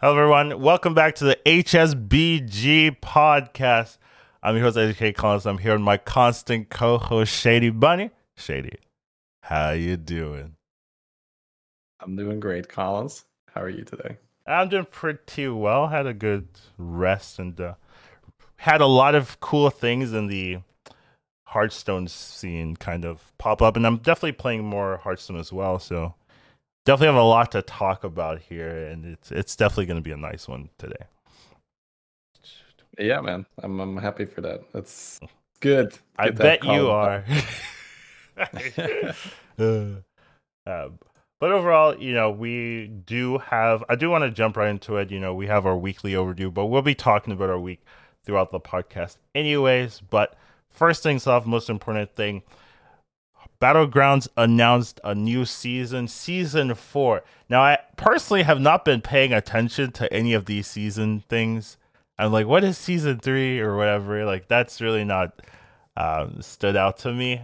Hello, everyone. Welcome back to the HSBG podcast. I'm your host, AJ Collins. I'm here with my constant co-host, Shady Bunny. Shady, how you doing? I'm doing great, Collins. How are you today? I'm doing pretty well. Had a good rest and uh, had a lot of cool things in the Hearthstone scene kind of pop up, and I'm definitely playing more Hearthstone as well. So definitely have a lot to talk about here, and it's it's definitely going to be a nice one today. Yeah, man, I'm I'm happy for that. That's good. I bet you are. uh, but overall, you know, we do have. I do want to jump right into it. You know, we have our weekly overdue, but we'll be talking about our week throughout the podcast, anyways. But first things off, most important thing Battlegrounds announced a new season, season four. Now, I personally have not been paying attention to any of these season things. I'm like, what is season three or whatever? Like, that's really not um, stood out to me.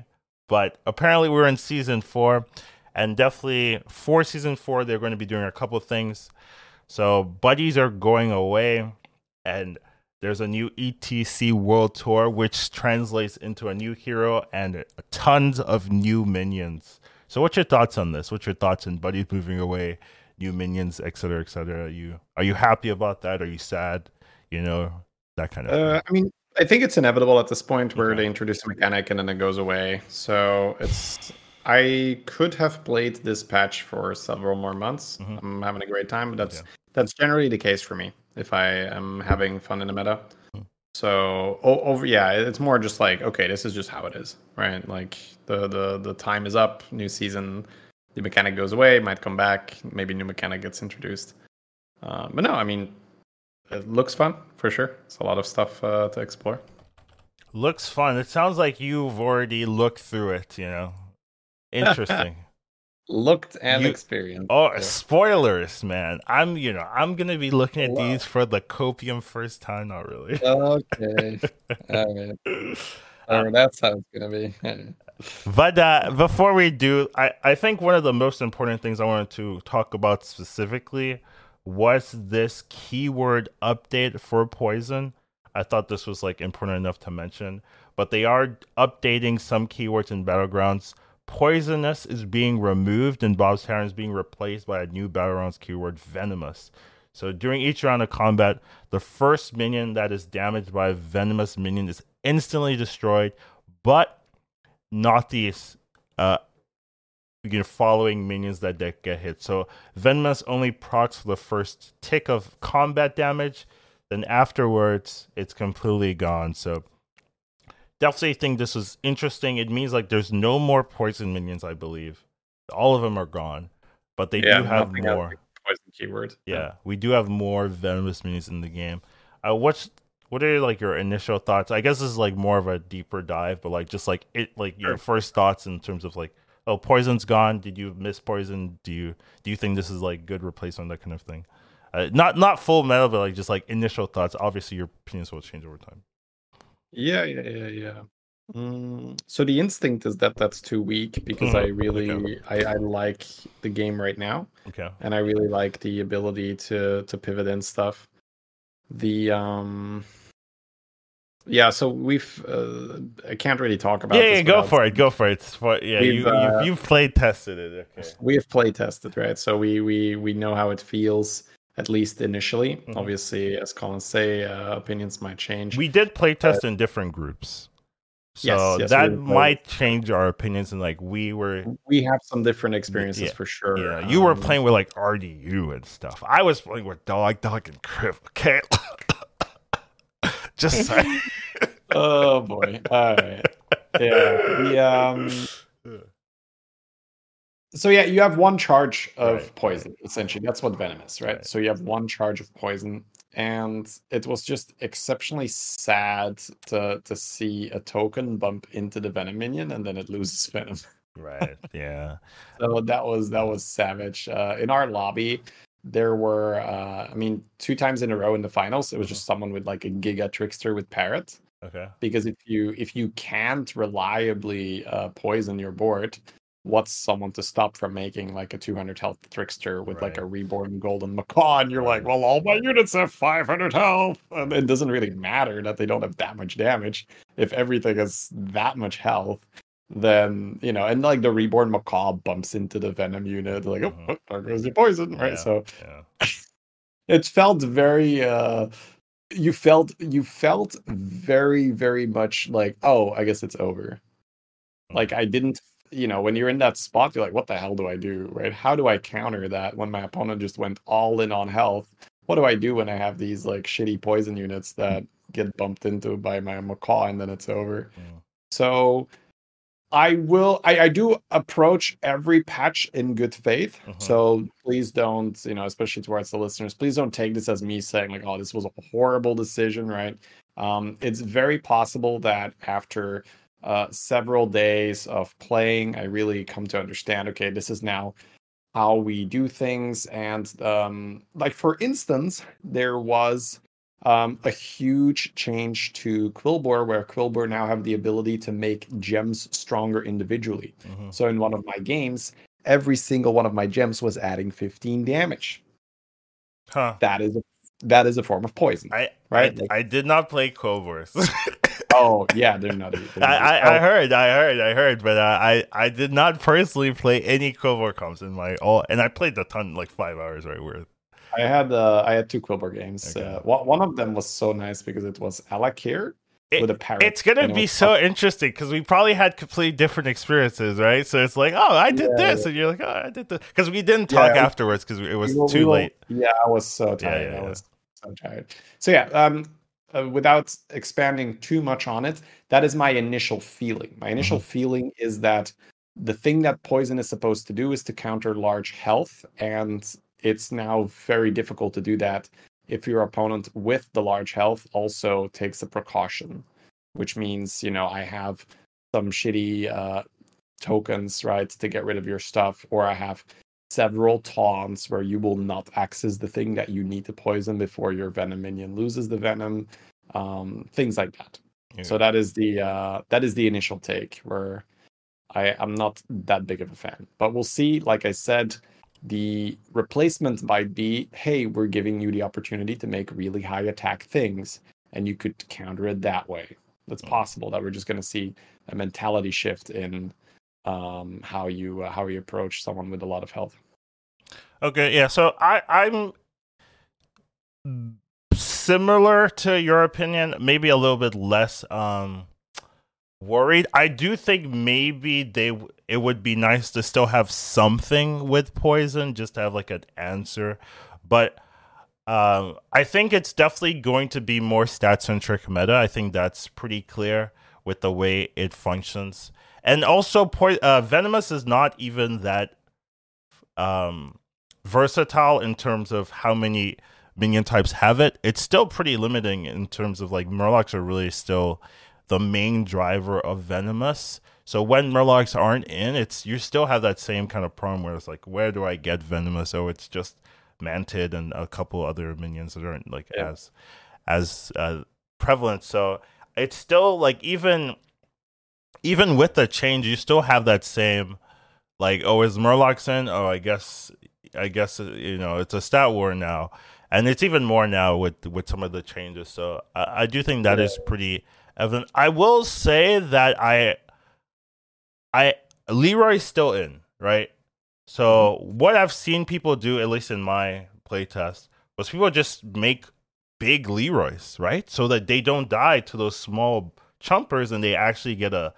But apparently, we're in season four, and definitely for season four, they're going to be doing a couple things. So, buddies are going away, and there's a new ETC World Tour, which translates into a new hero and tons of new minions. So, what's your thoughts on this? What's your thoughts on buddies moving away, new minions, etc., etc.? Are you are you happy about that? Are you sad? You know that kind of. Uh, I mean, I think it's inevitable at this point where okay. they introduce a mechanic and then it goes away. So it's. I could have played this patch for several more months. Mm-hmm. I'm having a great time, but that's yeah. that's generally the case for me if I am having fun in the meta. So over, yeah, it's more just like okay, this is just how it is, right? Like the the the time is up, new season, the mechanic goes away, might come back, maybe new mechanic gets introduced. Uh, but no, I mean, it looks fun for sure. It's a lot of stuff uh, to explore. Looks fun. It sounds like you've already looked through it. You know, interesting looked and you, experienced. Oh, yeah. spoilers, man! I'm you know I'm gonna be looking at wow. these for the copium first time. Not really. Okay. All right. Oh, that's how it's gonna be. but uh, before we do, I I think one of the most important things I wanted to talk about specifically was this keyword update for poison. I thought this was like important enough to mention, but they are updating some keywords in battlegrounds Poisonous is being removed and Bob's Tavern is being replaced by a new Battlegrounds keyword, Venomous. So during each round of combat, the first minion that is damaged by a venomous minion is instantly destroyed, but not these uh, you know, following minions that get hit. So venomous only procs for the first tick of combat damage, then afterwards it's completely gone. So definitely think this is interesting. It means like there's no more poison minions, I believe. All of them are gone, but they yeah, do have more. Poison keyword. Yeah, yeah, we do have more venomous minions in the game. Uh, what's what are like your initial thoughts? I guess this is like more of a deeper dive, but like just like it, like your first thoughts in terms of like, oh, poison's gone. Did you miss poison? Do you do you think this is like good replacement? That kind of thing. Uh, not not full metal, but like just like initial thoughts. Obviously, your opinions will change over time. Yeah, yeah, yeah, yeah. Mm, so the instinct is that that's too weak because I mm-hmm. really okay. I, I like the game right now. Okay. And I really like the ability to to pivot and stuff. The um yeah, so we've uh, I can't really talk about. Yeah, yeah go for it. Go for it. For, yeah, you, uh, you you've play tested it. Okay. We have play tested, right? So we we we know how it feels at least initially. Mm-hmm. Obviously, as Colin say, uh, opinions might change. We did play test in different groups. So yes, yes, that might change our opinions and like we were we have some different experiences yeah, for sure. Yeah, you um, were playing with like RDU and stuff. I was playing with Dog Dog and Kripp. Okay. Just saying. oh boy. All right. Yeah. The um so yeah, you have one charge of right, poison. Essentially, that's what venom is, right? right? So you have one charge of poison, and it was just exceptionally sad to to see a token bump into the venom minion, and then it loses venom. Right. Yeah. so that was that was savage. Uh, in our lobby, there were, uh, I mean, two times in a row in the finals, it was just someone with like a Giga Trickster with Parrot. Okay. Because if you if you can't reliably uh, poison your board, what's someone to stop from making like a 200 health trickster with right. like a reborn golden macaw and you're like well all my units have 500 health and it doesn't really matter that they don't have that much damage if everything has that much health then you know and like the reborn macaw bumps into the venom unit like oh, mm-hmm. oh there goes the poison right yeah, so yeah. it felt very uh you felt you felt very very much like oh i guess it's over like i didn't you know, when you're in that spot, you're like, what the hell do I do? Right? How do I counter that when my opponent just went all in on health? What do I do when I have these like shitty poison units that get bumped into by my macaw and then it's over? Mm. So I will I, I do approach every patch in good faith. Mm-hmm. So please don't, you know, especially towards the listeners, please don't take this as me saying like, oh, this was a horrible decision, right? Um, it's very possible that after uh, several days of playing, I really come to understand okay, this is now how we do things. And um, like, for instance, there was um, a huge change to Quilboar, where Quilboar now have the ability to make gems stronger individually. Mm-hmm. So in one of my games, every single one of my gems was adding 15 damage. Huh. That is a that is a form of poison. I right. I, like, I did not play Quilboars. oh yeah, they're not. They're not I, I, I, heard, I heard, I heard, but uh, I I did not personally play any Quilboar comps in my all, and I played a ton, like five hours, right? Where I had uh, I had two Quilboar games. Okay. Uh, one of them was so nice because it was Al'Akir it, with a parrot. It's gonna be so up. interesting because we probably had completely different experiences, right? So it's like, oh, I did yeah, this, and you're like, oh, I did this, because we didn't talk yeah, afterwards because it was too we late. Yeah, I was so tired. Yeah, I was so tired. So yeah, um, uh, without expanding too much on it, that is my initial feeling. My initial mm-hmm. feeling is that the thing that poison is supposed to do is to counter large health, and it's now very difficult to do that if your opponent with the large health also takes a precaution, which means you know I have some shitty uh, tokens right to get rid of your stuff, or I have several taunts where you will not access the thing that you need to poison before your venom minion loses the venom um, things like that. Yeah. so that is the uh, that is the initial take where i i'm not that big of a fan. But we'll see like i said the replacement might be hey we're giving you the opportunity to make really high attack things and you could counter it that way. It's possible that we're just going to see a mentality shift in um, how you uh, how you approach someone with a lot of health. Okay, yeah. So I I'm similar to your opinion, maybe a little bit less um worried. I do think maybe they it would be nice to still have something with poison, just to have like an answer, but. Um, I think it's definitely going to be more stat centric meta. I think that's pretty clear with the way it functions and also po- uh, venomous is not even that um, versatile in terms of how many minion types have it. It's still pretty limiting in terms of like Murlocs are really still the main driver of venomous. So when Murlocs aren't in, it's you still have that same kind of problem where it's like, where do I get venomous? Oh, it's just Mantid and a couple other minions that aren't like yeah. as as uh, prevalent. So it's still like even even with the change, you still have that same like, oh, is Murlocs in? Oh, I guess, I guess uh, you know it's a stat war now, and it's even more now with with some of the changes. So I, I do think that yeah. is pretty evident. I will say that I, I Leeroy's still in, right? So mm-hmm. what I've seen people do, at least in my playtest, was people just make big Leeroy's right? So that they don't die to those small chumpers and they actually get a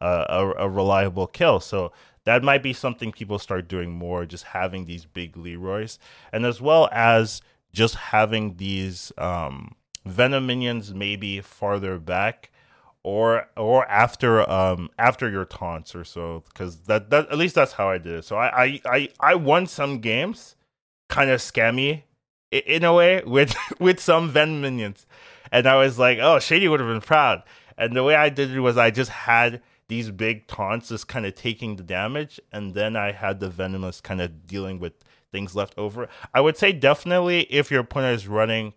a, a, reliable kill. So that might be something people start doing more, just having these big Leeroys, and as well as just having these um, Venom minions maybe farther back, or or after um after your taunts or so, because that that at least that's how I did it. So I I I, I won some games, kind of scammy in a way with with some Venom minions, and I was like, oh, Shady would have been proud. And the way I did it was I just had these big taunts just kind of taking the damage, and then I had the venomous kind of dealing with things left over. I would say definitely if your opponent is running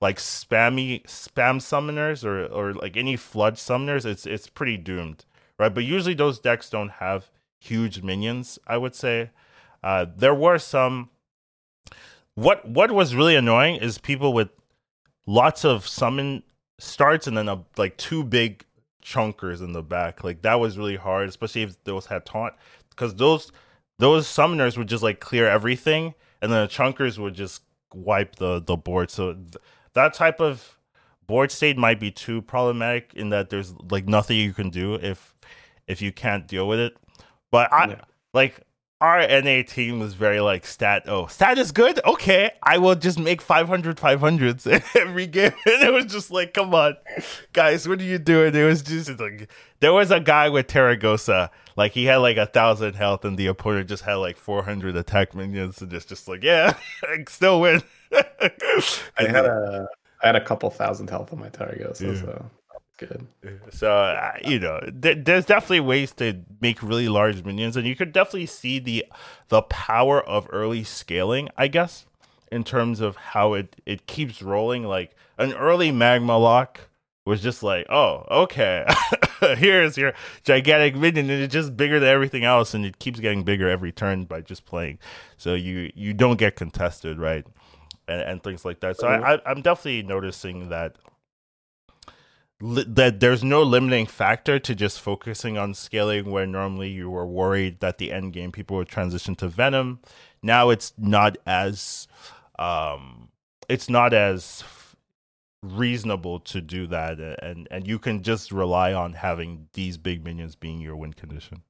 like spammy spam summoners or or like any flood summoners, it's it's pretty doomed, right? But usually those decks don't have huge minions. I would say uh, there were some. What what was really annoying is people with lots of summon starts and then a, like two big chunkers in the back. Like that was really hard, especially if those had taunt, because those those summoners would just like clear everything, and then the chunkers would just wipe the the board. So th- that type of board state might be too problematic in that there's like nothing you can do if if you can't deal with it. But I yeah. like our NA team was very like stat. Oh, stat is good. Okay, I will just make 500 500s every game. And it was just like, come on, guys, what are you doing? It was just like there was a guy with Terragosa, like he had like a thousand health, and the opponent just had like 400 attack minions, and just just like, yeah, I still win. I had a I had a couple thousand health on my Terragosa, yeah. so good. So uh, you know, th- there's definitely ways to make really large minions, and you could definitely see the the power of early scaling. I guess in terms of how it it keeps rolling. Like an early Magmaloc was just like, oh, okay, here's your gigantic minion, and it's just bigger than everything else, and it keeps getting bigger every turn by just playing. So you you don't get contested, right? And, and things like that. So mm-hmm. I, I, I'm definitely noticing that li- that there's no limiting factor to just focusing on scaling where normally you were worried that the end game people would transition to venom now it's not as um it's not as reasonable to do that and and you can just rely on having these big minions being your win condition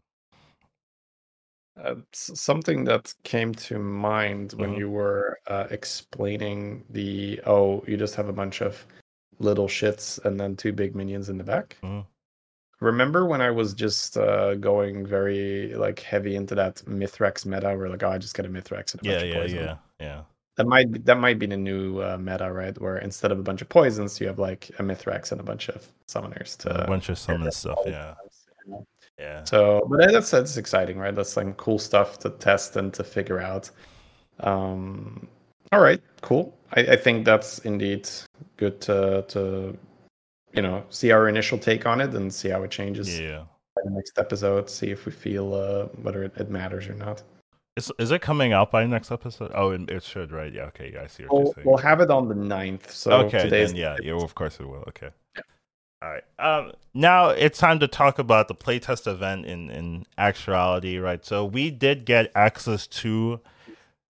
uh, something that came to mind when mm-hmm. you were uh, explaining the oh you just have a bunch of little shits and then two big minions in the back. Mm. Remember when I was just uh, going very like heavy into that Mythrax meta, where like, oh, I just get a Mythrax and a yeah, bunch yeah, of poison. Yeah, yeah, That might be, that might be the new uh, meta, right? Where instead of a bunch of poisons, you have like a Mythrax and a bunch of summoners to a bunch of summon stuff. Yeah. Yeah. So, but that's that's exciting, right? That's like cool stuff to test and to figure out. Um, all right, cool. I, I think that's indeed good to to you know see our initial take on it and see how it changes. Yeah. the next episode, see if we feel uh, whether it, it matters or not. Is, is it coming out by next episode? Oh, it, it should, right? Yeah, okay, yeah, I see what we'll. We'll have it on the 9th. So okay, then, yeah, yeah, of course it will. Okay. Yeah. All right. Um, now it's time to talk about the playtest event in in actuality, right? So we did get access to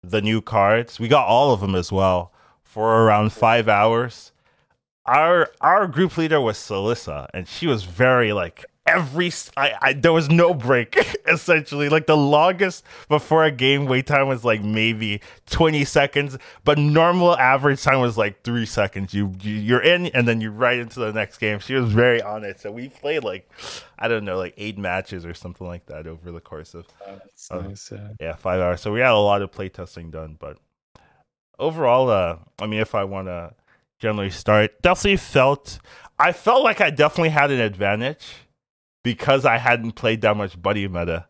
the new cards. We got all of them as well for around five hours. Our our group leader was Salissa, and she was very like every I, I there was no break essentially. Like the longest before a game wait time was like maybe 20 seconds but normal average time was like three seconds. You, you you're in and then you're right into the next game. She was very on it. So we played like i don't know like eight matches or something like that over the course of oh, nice, yeah. yeah five hours. So we had a lot of play testing done but overall uh i mean if i want to generally start definitely felt i felt like i definitely had an advantage because I hadn't played that much buddy meta.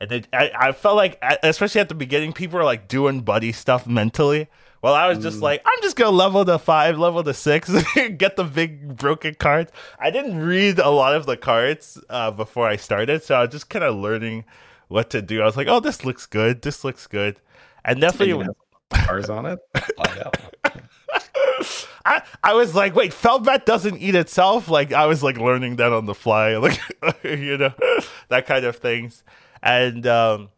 And it, I, I felt like, especially at the beginning, people were like doing buddy stuff mentally. Well, I was just mm. like, I'm just gonna level the five, level the six, get the big broken cards. I didn't read a lot of the cards uh, before I started, so I was just kind of learning what to do. I was like, oh, this looks good. This looks good, and definitely cars on it. I, I was like, wait, Felbat doesn't eat itself. Like I was like learning that on the fly, like you know, that kind of things, and um,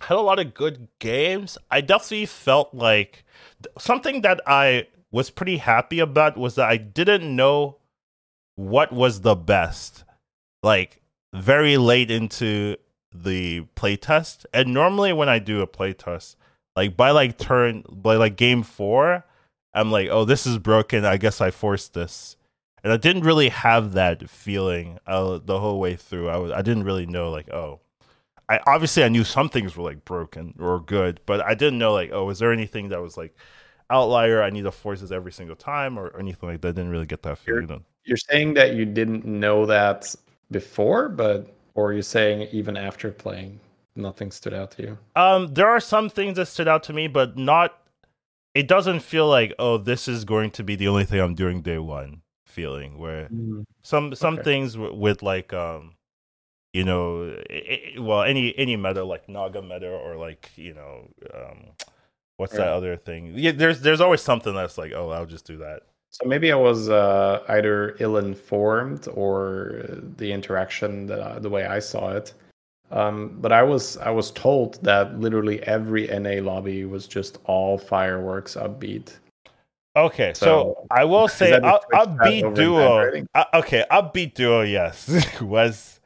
had a lot of good games. I definitely felt like something that I was pretty happy about was that I didn't know what was the best, like very late into the playtest. And normally when I do a playtest, like by like turn by like game four, I'm like, oh, this is broken. I guess I forced this, and I didn't really have that feeling uh, the whole way through. I was, I didn't really know like, oh, I obviously I knew some things were like broken or good, but I didn't know like, oh, is there anything that was like outlier? I need to force this every single time or, or anything like that. I didn't really get that feeling. You're, you're saying that you didn't know that before, but or you're saying even after playing, nothing stood out to you. Um, there are some things that stood out to me, but not it doesn't feel like oh this is going to be the only thing I'm doing day one feeling where mm. some some okay. things w- with like um you know, it, well, any any meta like Naga meta or like you know, um, what's that other thing? Yeah, there's there's always something that's like, oh, I'll just do that. So maybe I was uh, either ill-informed or the interaction that uh, the way I saw it. Um, but I was I was told that literally every NA lobby was just all fireworks upbeat. Okay, so, so I will say up, upbeat duo. Uh, okay, upbeat duo, yes, was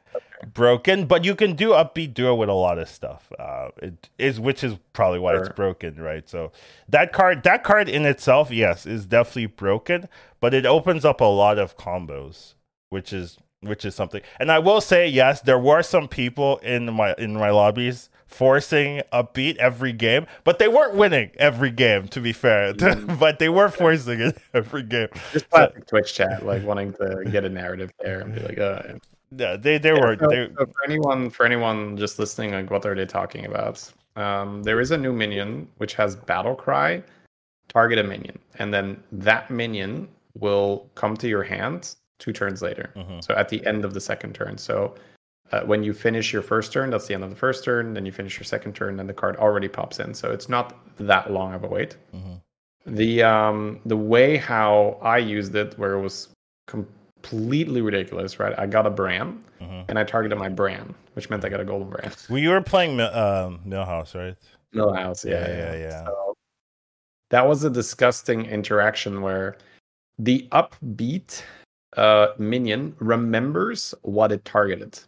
broken, but you can do upbeat duo with a lot of stuff. Uh, it is which is probably why sure. it's broken, right? So that card, that card in itself, yes, is definitely broken, but it opens up a lot of combos, which is which is something. And I will say, yes, there were some people in my in my lobbies forcing a beat every game, but they weren't winning every game. To be fair, mm. but they were forcing it every game. Just classic so, Twitch chat, like wanting to get a narrative there and be like, oh, yeah, they they yeah, were. So, they... So for anyone for anyone just listening, like what are they talking about? Um, there is a new minion which has battle cry. Target a minion, and then that minion will come to your hand two turns later. Mm-hmm. So at the end of the second turn. So uh, when you finish your first turn, that's the end of the first turn. Then you finish your second turn, then the card already pops in. So it's not that long of a wait. Mm-hmm. The um the way how I used it, where it was completely ridiculous, right? I got a Brann, mm-hmm. and I targeted my Brann, which meant I got a golden Brann. Well, you were playing um, Millhouse, right? Millhouse, yeah, yeah, yeah. yeah. So that was a disgusting interaction where the upbeat uh, minion remembers what it targeted.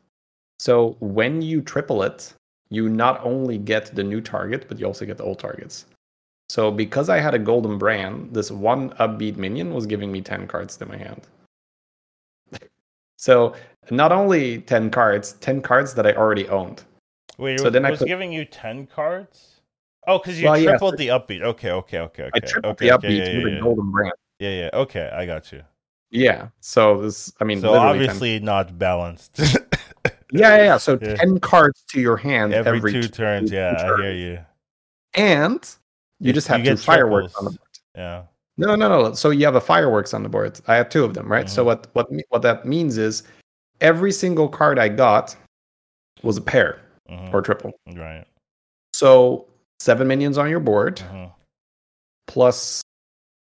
So when you triple it, you not only get the new target, but you also get the old targets. So because I had a golden Brann, this one upbeat minion was giving me 10 cards to my hand. So not only 10 cards, 10 cards that I already owned. Wait, so was, then I was giving you 10 cards? Oh, because you well, tripled yeah, the upbeat. Okay, okay, okay, okay. I tripled okay, the upbeat okay, yeah, with yeah, a golden Brann. Yeah, yeah. Okay, I got you. Yeah. So this, I mean, so obviously 10... not balanced. yeah, yeah, yeah. So 10 cards to your hand every, every two, two turns. Yeah, turns. I hear you. And you, just have you two fireworks on the board. Yeah. No, no, no. So you have a fireworks on the board. I have two of them, right? Mm-hmm. So what what what that means is every single card I got was a pair mm-hmm. or triple. Right. So seven minions on your board mm-hmm. plus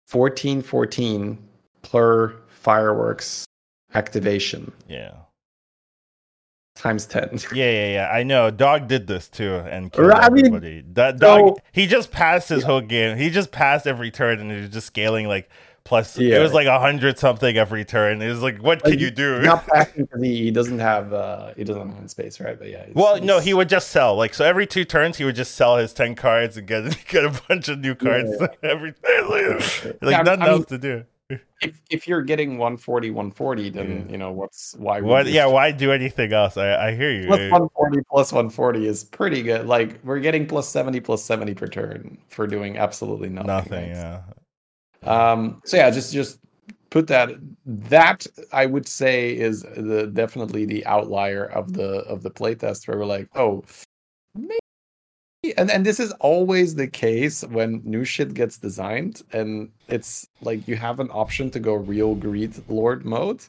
14 14 per fireworks activation. Yeah. Times 10 yeah yeah yeah. I know. Dog did this too and killed I everybody. Mean, that dog so, he just passed his yeah. whole game. He just passed every turn and he was just scaling like plus yeah. it was like a hundred something every turn. It was like what like, can you do? not passing because he, he, doesn't have uh he doesn't have space right? But yeah well no he would just sell. Like so every two turns he would just sell his 10 cards and get get a bunch of new cards. yeah, every like, like nothing I mean, else to do if if you're getting 140 140 then you know what's why what yeah why do anything else? I i hear you. Plus 140 plus 140 is pretty good. Like we're getting plus 70 plus 70 per turn for doing absolutely nothing nothing yeah. Um so yeah just just put that that i would say is the definitely the outlier of the of the playtest where we're like oh maybe and and this is always the case when new shit gets designed and it's like you have an option to go real greed lord mode.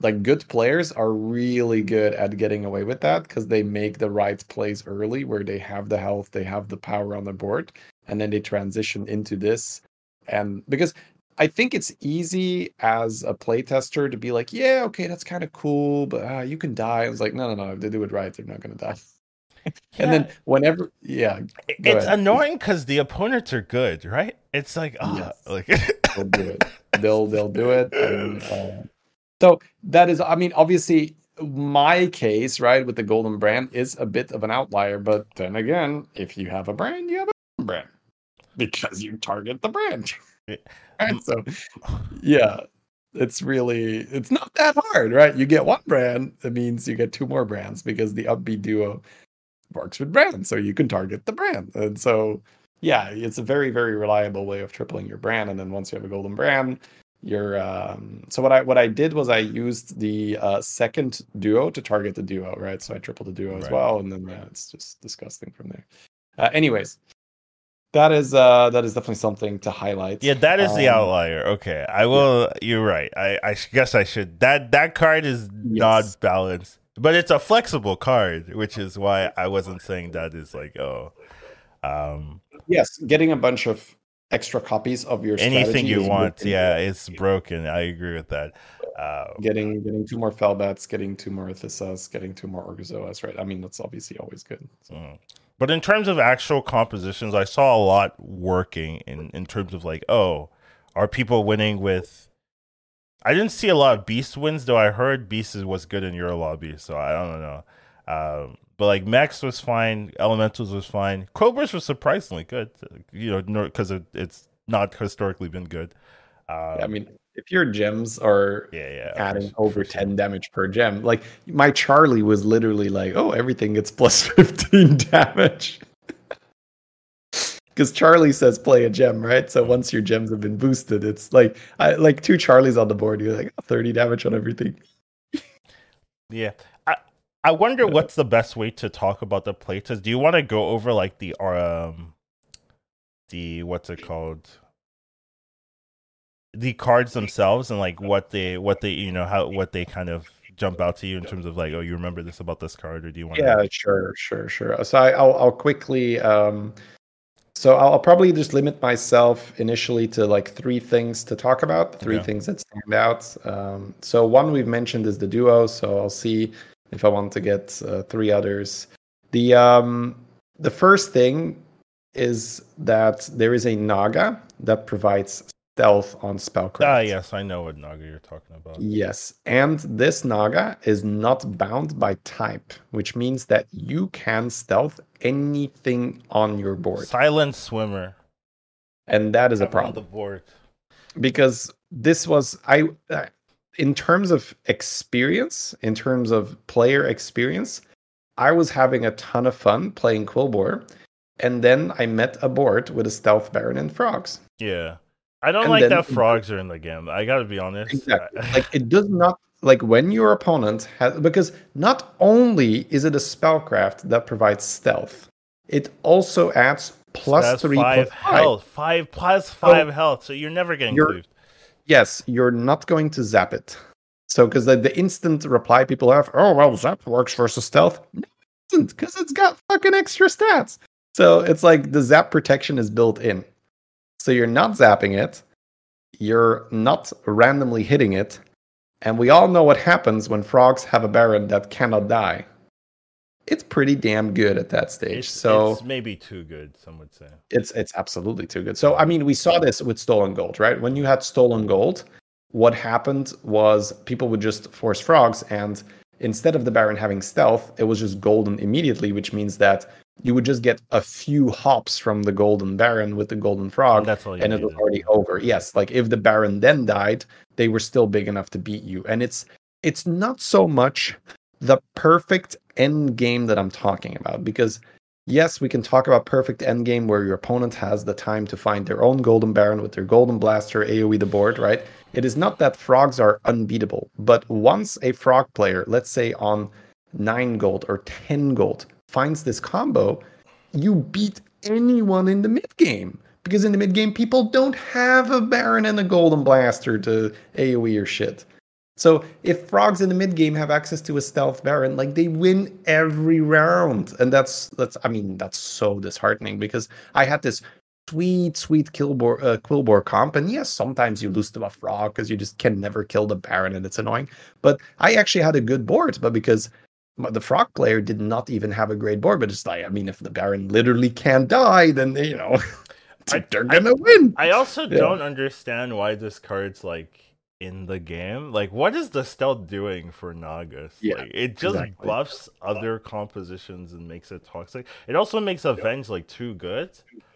Like good players are really good at getting away with that because they make the right plays early where they have the health they have the power on the board and then they transition into this. And because i think it's easy as a playtester to be like yeah okay that's kind of cool but uh, you can die. I was like no no no if they do it right they're not going to die and then whenever, yeah, it's ahead. annoying because the opponents are good, right? It's like, oh, yes. like they'll do it. They'll they'll do it. And, uh, so that is, I mean, obviously, my case, right, with the golden Brann is a bit of an outlier. But then again, if you have a Brann, you have a Brann because you target the Brann. right? So, yeah, it's really it's not that hard, right? You get one Brann, it means you get two more Branns because the upbeat duo works with Branns, so you can target the Brann. And so, yeah, it's a very, very reliable way of tripling your Brann. And then once you have a golden Brann, you're um, so what I what I did was I used the uh, second duo to target the duo, right? So I tripled the duo right. as well, and then yeah, it's just disgusting from there. Uh, anyways, that is uh that is definitely something to highlight. Yeah, that is um, the outlier. Okay, I will. Yeah. You're right. I I guess I should. That that card is yes. not balanced but it's a flexible card, which is why I wasn't saying that is like oh, um, yes, getting a bunch of extra copies of your anything you want. Yeah, it's broken. I agree with that. Uh, getting getting two more Felbats, getting two more Thisas, getting two more Orgrizolas, right? I mean, that's obviously always good. So. Mm. But in terms of actual compositions, I saw a lot working in in terms of like, oh, are people winning with? I didn't see a lot of Beast wins, though. I heard Beast was good in your lobby, so I don't know. Um, but like Max was fine, Elementals was fine, Cobras was surprisingly good. You know, because it, it's not historically been good. Um, yeah, I mean, if your gems are yeah, yeah, adding over for 10 sure. damage per gem, like my Charlie was literally like, oh, everything gets plus 15 damage. Because Charlie says play a gem, right? So once your gems have been boosted, it's like I, like two Charlies on the board. You're like 30 damage on everything. yeah, I I wonder what's the best way to talk about the playtest. Do you want to go over like the um the what's it called the cards themselves and like what they what they you know how what they kind of jump out to you in terms of like oh you remember this about this card or do you want yeah to... sure sure sure so I, will I'll quickly um so I'll, I'll, probably just limit myself initially to like three things to talk about three okay. things that stand out um so one we've mentioned is the duo so I'll see if I want to get uh, three others the um the first thing is that there is a naga that provides stealth on spellcraft. Ah, yes, I know what Naga you're talking about. Yes, and this Naga is not bound by type, which means that you can stealth anything on your board. Silent swimmer, and that is I'm a problem. On the board because this was I. Uh, in terms of experience, in terms of player experience, I was having a ton of fun playing Quilboar, and then I met a board with a stealth baron and frogs. Yeah. I don't and like that frogs are in the game. I got to be honest. Exactly. like it does not like when your opponent has because not only is it a spellcraft that provides stealth, it also adds plus three five plus health, five plus five so health. So you're never getting you're, Yes, you're not going to zap it. So because the, the instant reply people have, oh well, zap works versus stealth. No, it doesn't because it's got fucking extra stats. So it's like the zap protection is built in. So you're not zapping it, you're not randomly hitting it, and we all know what happens when frogs have a Baron that cannot die. It's pretty damn good at that stage. It's, so it's maybe too good, some would say. It's it's absolutely too good. So I mean, we saw this with stolen gold, right? When you had stolen gold, what happened was people would just force frogs and instead of the Baron having stealth, it was just golden immediately, which means that you would just get a few hops from the golden baron with the golden frog and, that's all and it was already over. Yes like if the baron then died they were still big enough to beat you. And it's it's not so much the perfect end game that i'm talking about because yes we can talk about perfect end game where your opponent has the time to find their own golden baron with their golden blaster aoe the board right? It is not that frogs are unbeatable but once a frog player let's say on 9 gold or 10 gold finds this combo, you beat anyone in the mid game. Because in the mid game, people don't have a Baron and a Golden Blaster to AoE or shit. So if frogs in the mid game have access to a stealth Baron, like they win every round, and that's that's I mean that's so disheartening because I had this sweet sweet Quilboar uh, Quilboar comp, and yes, sometimes you lose to a frog because you just can never kill the Baron and it's annoying. But I actually had a good board, but because the frog player did not even have a great board, but it's like, I mean, if the Baron literally can't die, then they, you know, they're gonna I, win. I also yeah. don't understand why this card's like in the game. Like, what is the stealth doing for Nagas? Yeah, like, it just exactly. buffs other compositions and makes it toxic. It also makes Avenge like too good.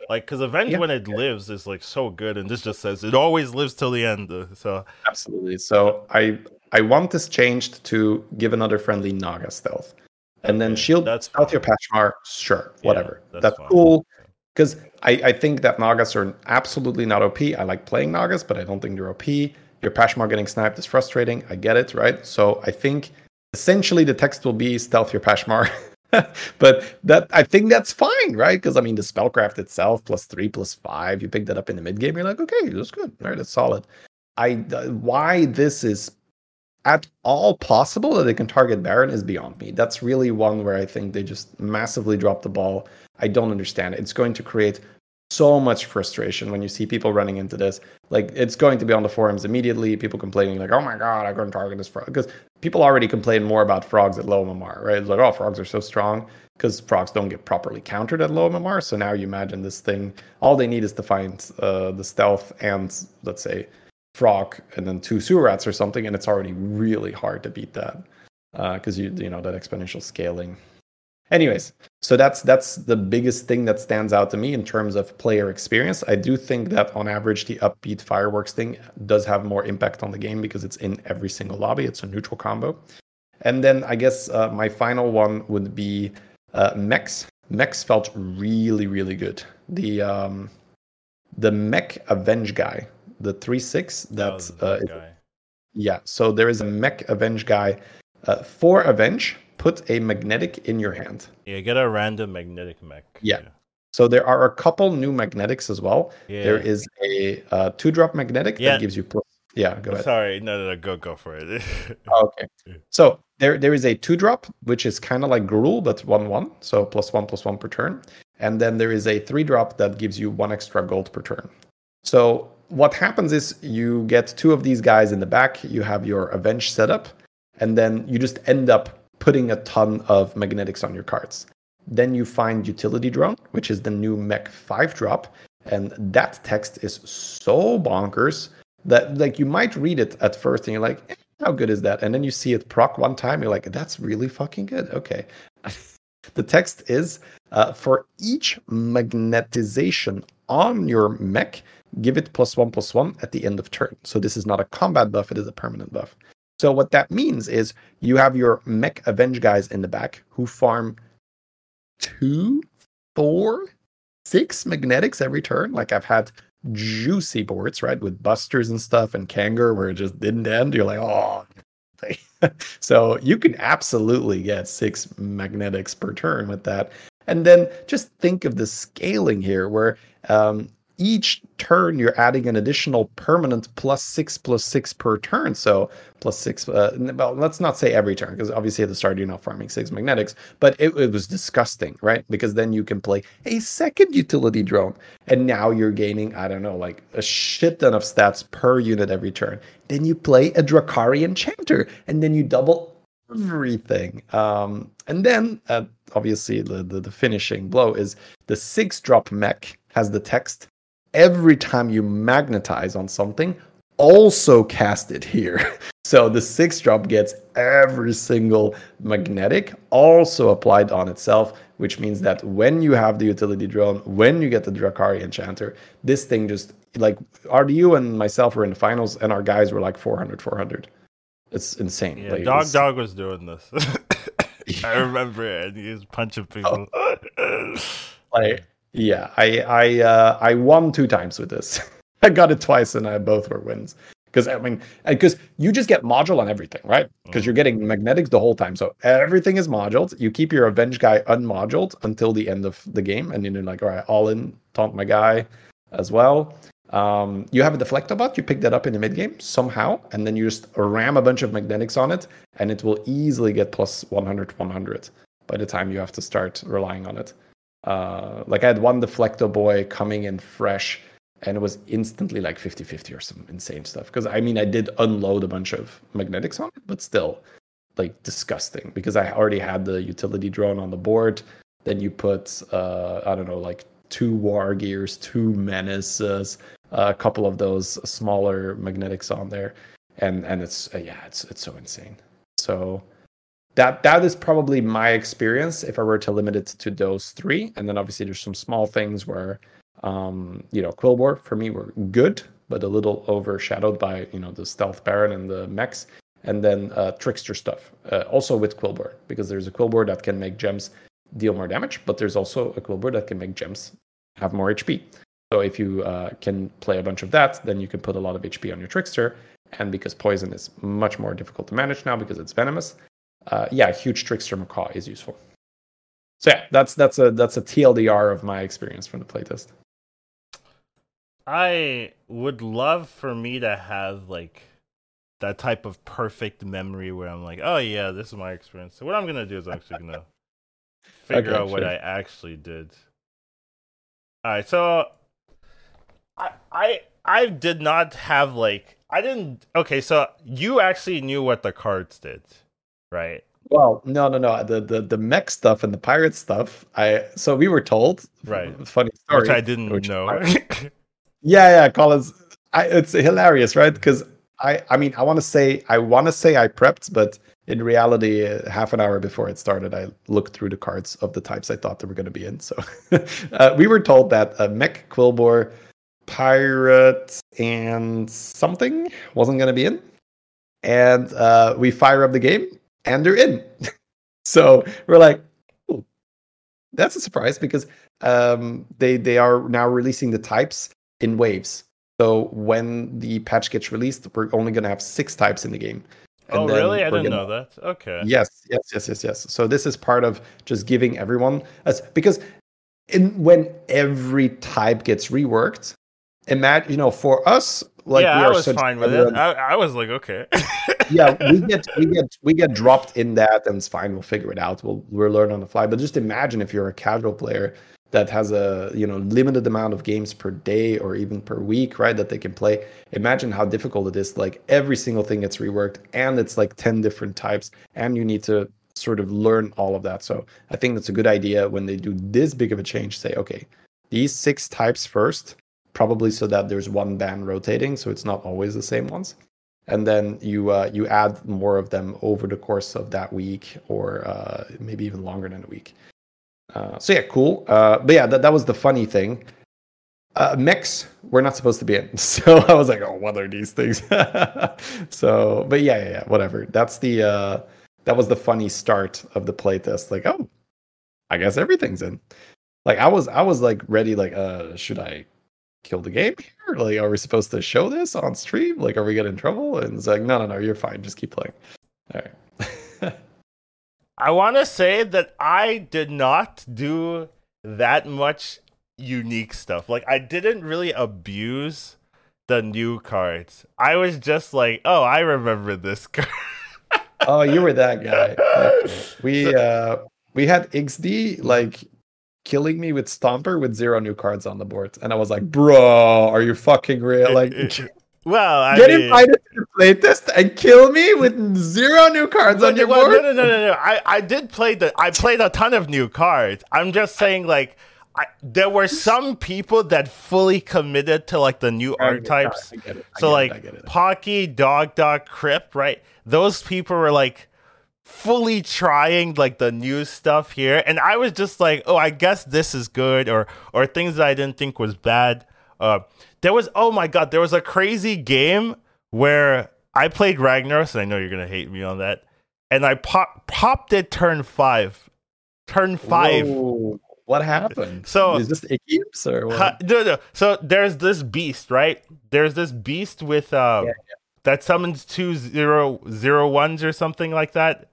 Like, because Avenge yeah. when it lives is like so good, and this just says it always lives till the end. Uh, so absolutely. So I I want this changed to give another friendly Naga stealth. And then shield that's stealth your Pashmar, sure, whatever. Yeah, that's, that's cool. Because I, I think that Nagas are absolutely not OP. I like playing Nagas, but I don't think they're OP. Your Pashmar getting sniped is frustrating. I get it, right? So I think essentially the text will be stealth your Pashmar. but that I think that's fine, right? Because I mean the spellcraft itself plus three plus five, you pick that up in the mid game, you're like, okay, that's good, right? That's solid. I uh, why this is at all possible that they can target Baron is beyond me. That's really one where I think they just massively drop the ball. I don't understand. It's going to create so much frustration when you see people running into this. Like it's going to be on the forums immediately. People complaining like, "Oh my god, I couldn't target this frog," because people already complain more about frogs at low MMR, right? Like, "Oh, frogs are so strong," because frogs don't get properly countered at low MMR. So now you imagine this thing. All they need is to find uh, the stealth and let's say frog and then two sewer rats or something, and it's already really hard to beat that because uh, you you know that exponential scaling. Anyways so that's that's the biggest thing that stands out to me in terms of player experience. I do think that on average the upbeat fireworks thing does have more impact on the game because it's in every single lobby. It's a neutral combo. And then i guess uh, my final one would be uh, mechs. Mechs felt really really good. The um the mech avenge guy the 3-6 that oh, uh, yeah so there is a mech avenge guy uh, for avenge put a magnetic in your hand. Yeah, get a random magnetic mech. Yeah. yeah. So there are a couple new magnetics as well. Yeah. There is a uh, two drop magnetic yeah. that gives you plus. Yeah, go ahead. Sorry, no, no, no, go go for it. okay. So there there is a two drop which is kind of like Gruul but one one, so plus one plus one per turn, and then there is a three drop that gives you one extra gold per turn. So what happens is you get two of these guys in the back. You have your avenge setup, and then you just end up putting a ton of magnetics on your cards. Then you find Utility Drone, which is the new Mech 5 drop. And that text is so bonkers that like you might read it at first and you're like, eh, how good is that? And then you see it proc one time, you're like, that's really fucking good. Okay. the text is uh, for each magnetization on your mech, give it plus one plus one at the end of turn. So this is not a combat buff, it is a permanent buff. So what that means is you have your mech avenge guys in the back who farm two, four, six magnetics every turn. Like I've had juicy boards, right, with busters and stuff and Kangor where it just didn't end. You're like, oh. so you can absolutely get six magnetics per turn with that. And then just think of the scaling here, where um, each turn you're adding an additional permanent plus six plus six per turn. So plus six. Uh, well, let's not say every turn because obviously at the start you're not farming six magnetics, but it, it, was disgusting, right? Because then you can play a second utility drone, and now you're gaining I don't know like a shit ton of stats per unit every turn. Then you play a Drakkari Enchanter, and then you double everything. Um, and then uh, obviously the, the the finishing blow is the six drop mech has the text every time you magnetize on something, also cast it here. So the six drop gets every single magnetic also applied on itself, which means that when you have the utility drone, when you get the Drakkari Enchanter, this thing just like RDU and myself were in the finals and our guys were like 400, 400. It's insane. Yeah, like, Dog Dog was doing this. I remember it. And he was punching people. Oh. like yeah, I I uh, I won two times with this. I got it twice, and I both were wins. Because I mean, because you just get module on everything, right? Because you're getting magnetics the whole time, so everything is moduled. You keep your avenge guy unmoduled until the end of the game, and then you're like, all right, all in, taunt my guy as well. Um, you have a deflector deflectobot, you pick that up in the mid game somehow, and then you just ram a bunch of magnetics on it, and it will easily get plus 100, 100 by the time you have to start relying on it. Uh, like I had one deflecto boy coming in fresh and it was instantly like 50 50 or some insane stuff. Because I mean, I did unload a bunch of magnetics on it, but still like disgusting because I already had the utility drone on the board. Then you put, uh, I don't know, like two war gears, two menaces, a couple of those smaller magnetics on there. And, and it's, uh, yeah, it's, it's so insane. So, that that is probably my experience if I were to limit it to those three. And then obviously there's some small things where um, you know, Quilboar for me were good, but a little overshadowed by, you know, the stealth baron and the mechs. And then uh, trickster stuff, uh, also with Quilboar, because there's a Quilboar that can make gems deal more damage, but there's also a Quilboar that can make gems have more HP. So if you uh, can play a bunch of that, then you can put a lot of HP on your trickster. And because poison is much more difficult to manage now because it's venomous, uh, yeah, huge trickster macaw is useful. So yeah, that's that's a that's a TLDR of my experience from the playtest. I would love for me to have like that type of perfect memory where I'm like, oh yeah, this is my experience. So what I'm gonna do is I'm actually gonna figure okay, out sure. what I actually did. All right, so I I I did not have like I didn't. Okay, so you actually knew what the cards did, right? Well, no, no, no. The the the mech stuff and the pirate stuff. I so we were told. Right. Funny story. Which I didn't which know. yeah, yeah, Collins. I, it's hilarious, right? Because I, I mean, I want to say, I want to say I prepped, but in reality, uh, half an hour before it started, I looked through the cards of the types I thought they were going to be in. So uh, we were told that a mech Quilboar, pirate, and something wasn't going to be in, and uh, we fire up the game, and they're in. so we're like, that's a surprise because um, they they are now releasing the types in waves. So when the patch gets released, we're only going to have six types in the game. And oh, really? I didn't gonna... know that. Okay. Yes, yes, yes, yes, yes. So this is part of just giving everyone as because in when every type gets reworked, imagine you know for us like yeah, I was fine with it. I, I, was like, okay. yeah, we get we get we get dropped in that, and it's fine. We'll figure it out. We'll we'll learn on the fly. But just imagine if you're a casual player that has a you know limited amount of games per day or even per week right that they can play imagine how difficult it is like every single thing gets reworked and it's like 10 different types and you need to sort of learn all of that so i think that's a good idea when they do this big of a change say okay these six types first probably so that there's one band rotating so it's not always the same ones and then you uh, you add more of them over the course of that week or uh, maybe even longer than a week uh, so yeah, cool. Uh, but yeah, that, that was the funny thing. Uh, mix, we're not supposed to be in. So I was like, oh, what are these things? so, but yeah, yeah, yeah, whatever. That's the uh, that was the funny start of the playtest. Like, oh, I guess everything's in. Like I was, I was like ready. Like, uh, should I kill the game here? Like, are we supposed to show this on stream? Like, are we getting in trouble? And it's like, no, no, no, you're fine. Just keep playing. All right. I want to say that I did not do that much unique stuff. Like I didn't really abuse the new cards. I was just like, "Oh, I remember this card." oh, you were that guy. We so, uh we had XD like killing me with Stomper with zero new cards on the board, and I was like, "Bro, are you fucking real?" Like, well, I get mean, invited to the playtest and kill me with zero new cards on your well, board. No, no, no, no, no. I, I did play the. I played a ton of new cards. I'm just saying, like, I, there were some people that fully committed to like the new archetypes. So like Pocky, Dog Dog, Kripp, right? Those people were like fully trying like the new stuff here, and I was just like, oh, I guess this is good, or or things that I didn't think was bad. Uh, there was oh my god, there was a crazy game where I played Ragnaros, and I know you're gonna hate me on that. And I pop, popped it turn five. Turn five. Whoa. What happened? So is this Ikeeps or what? no, no. So there's this beast, right? There's this beast with uh, yeah, yeah. that summons two zero zero ones or something like that.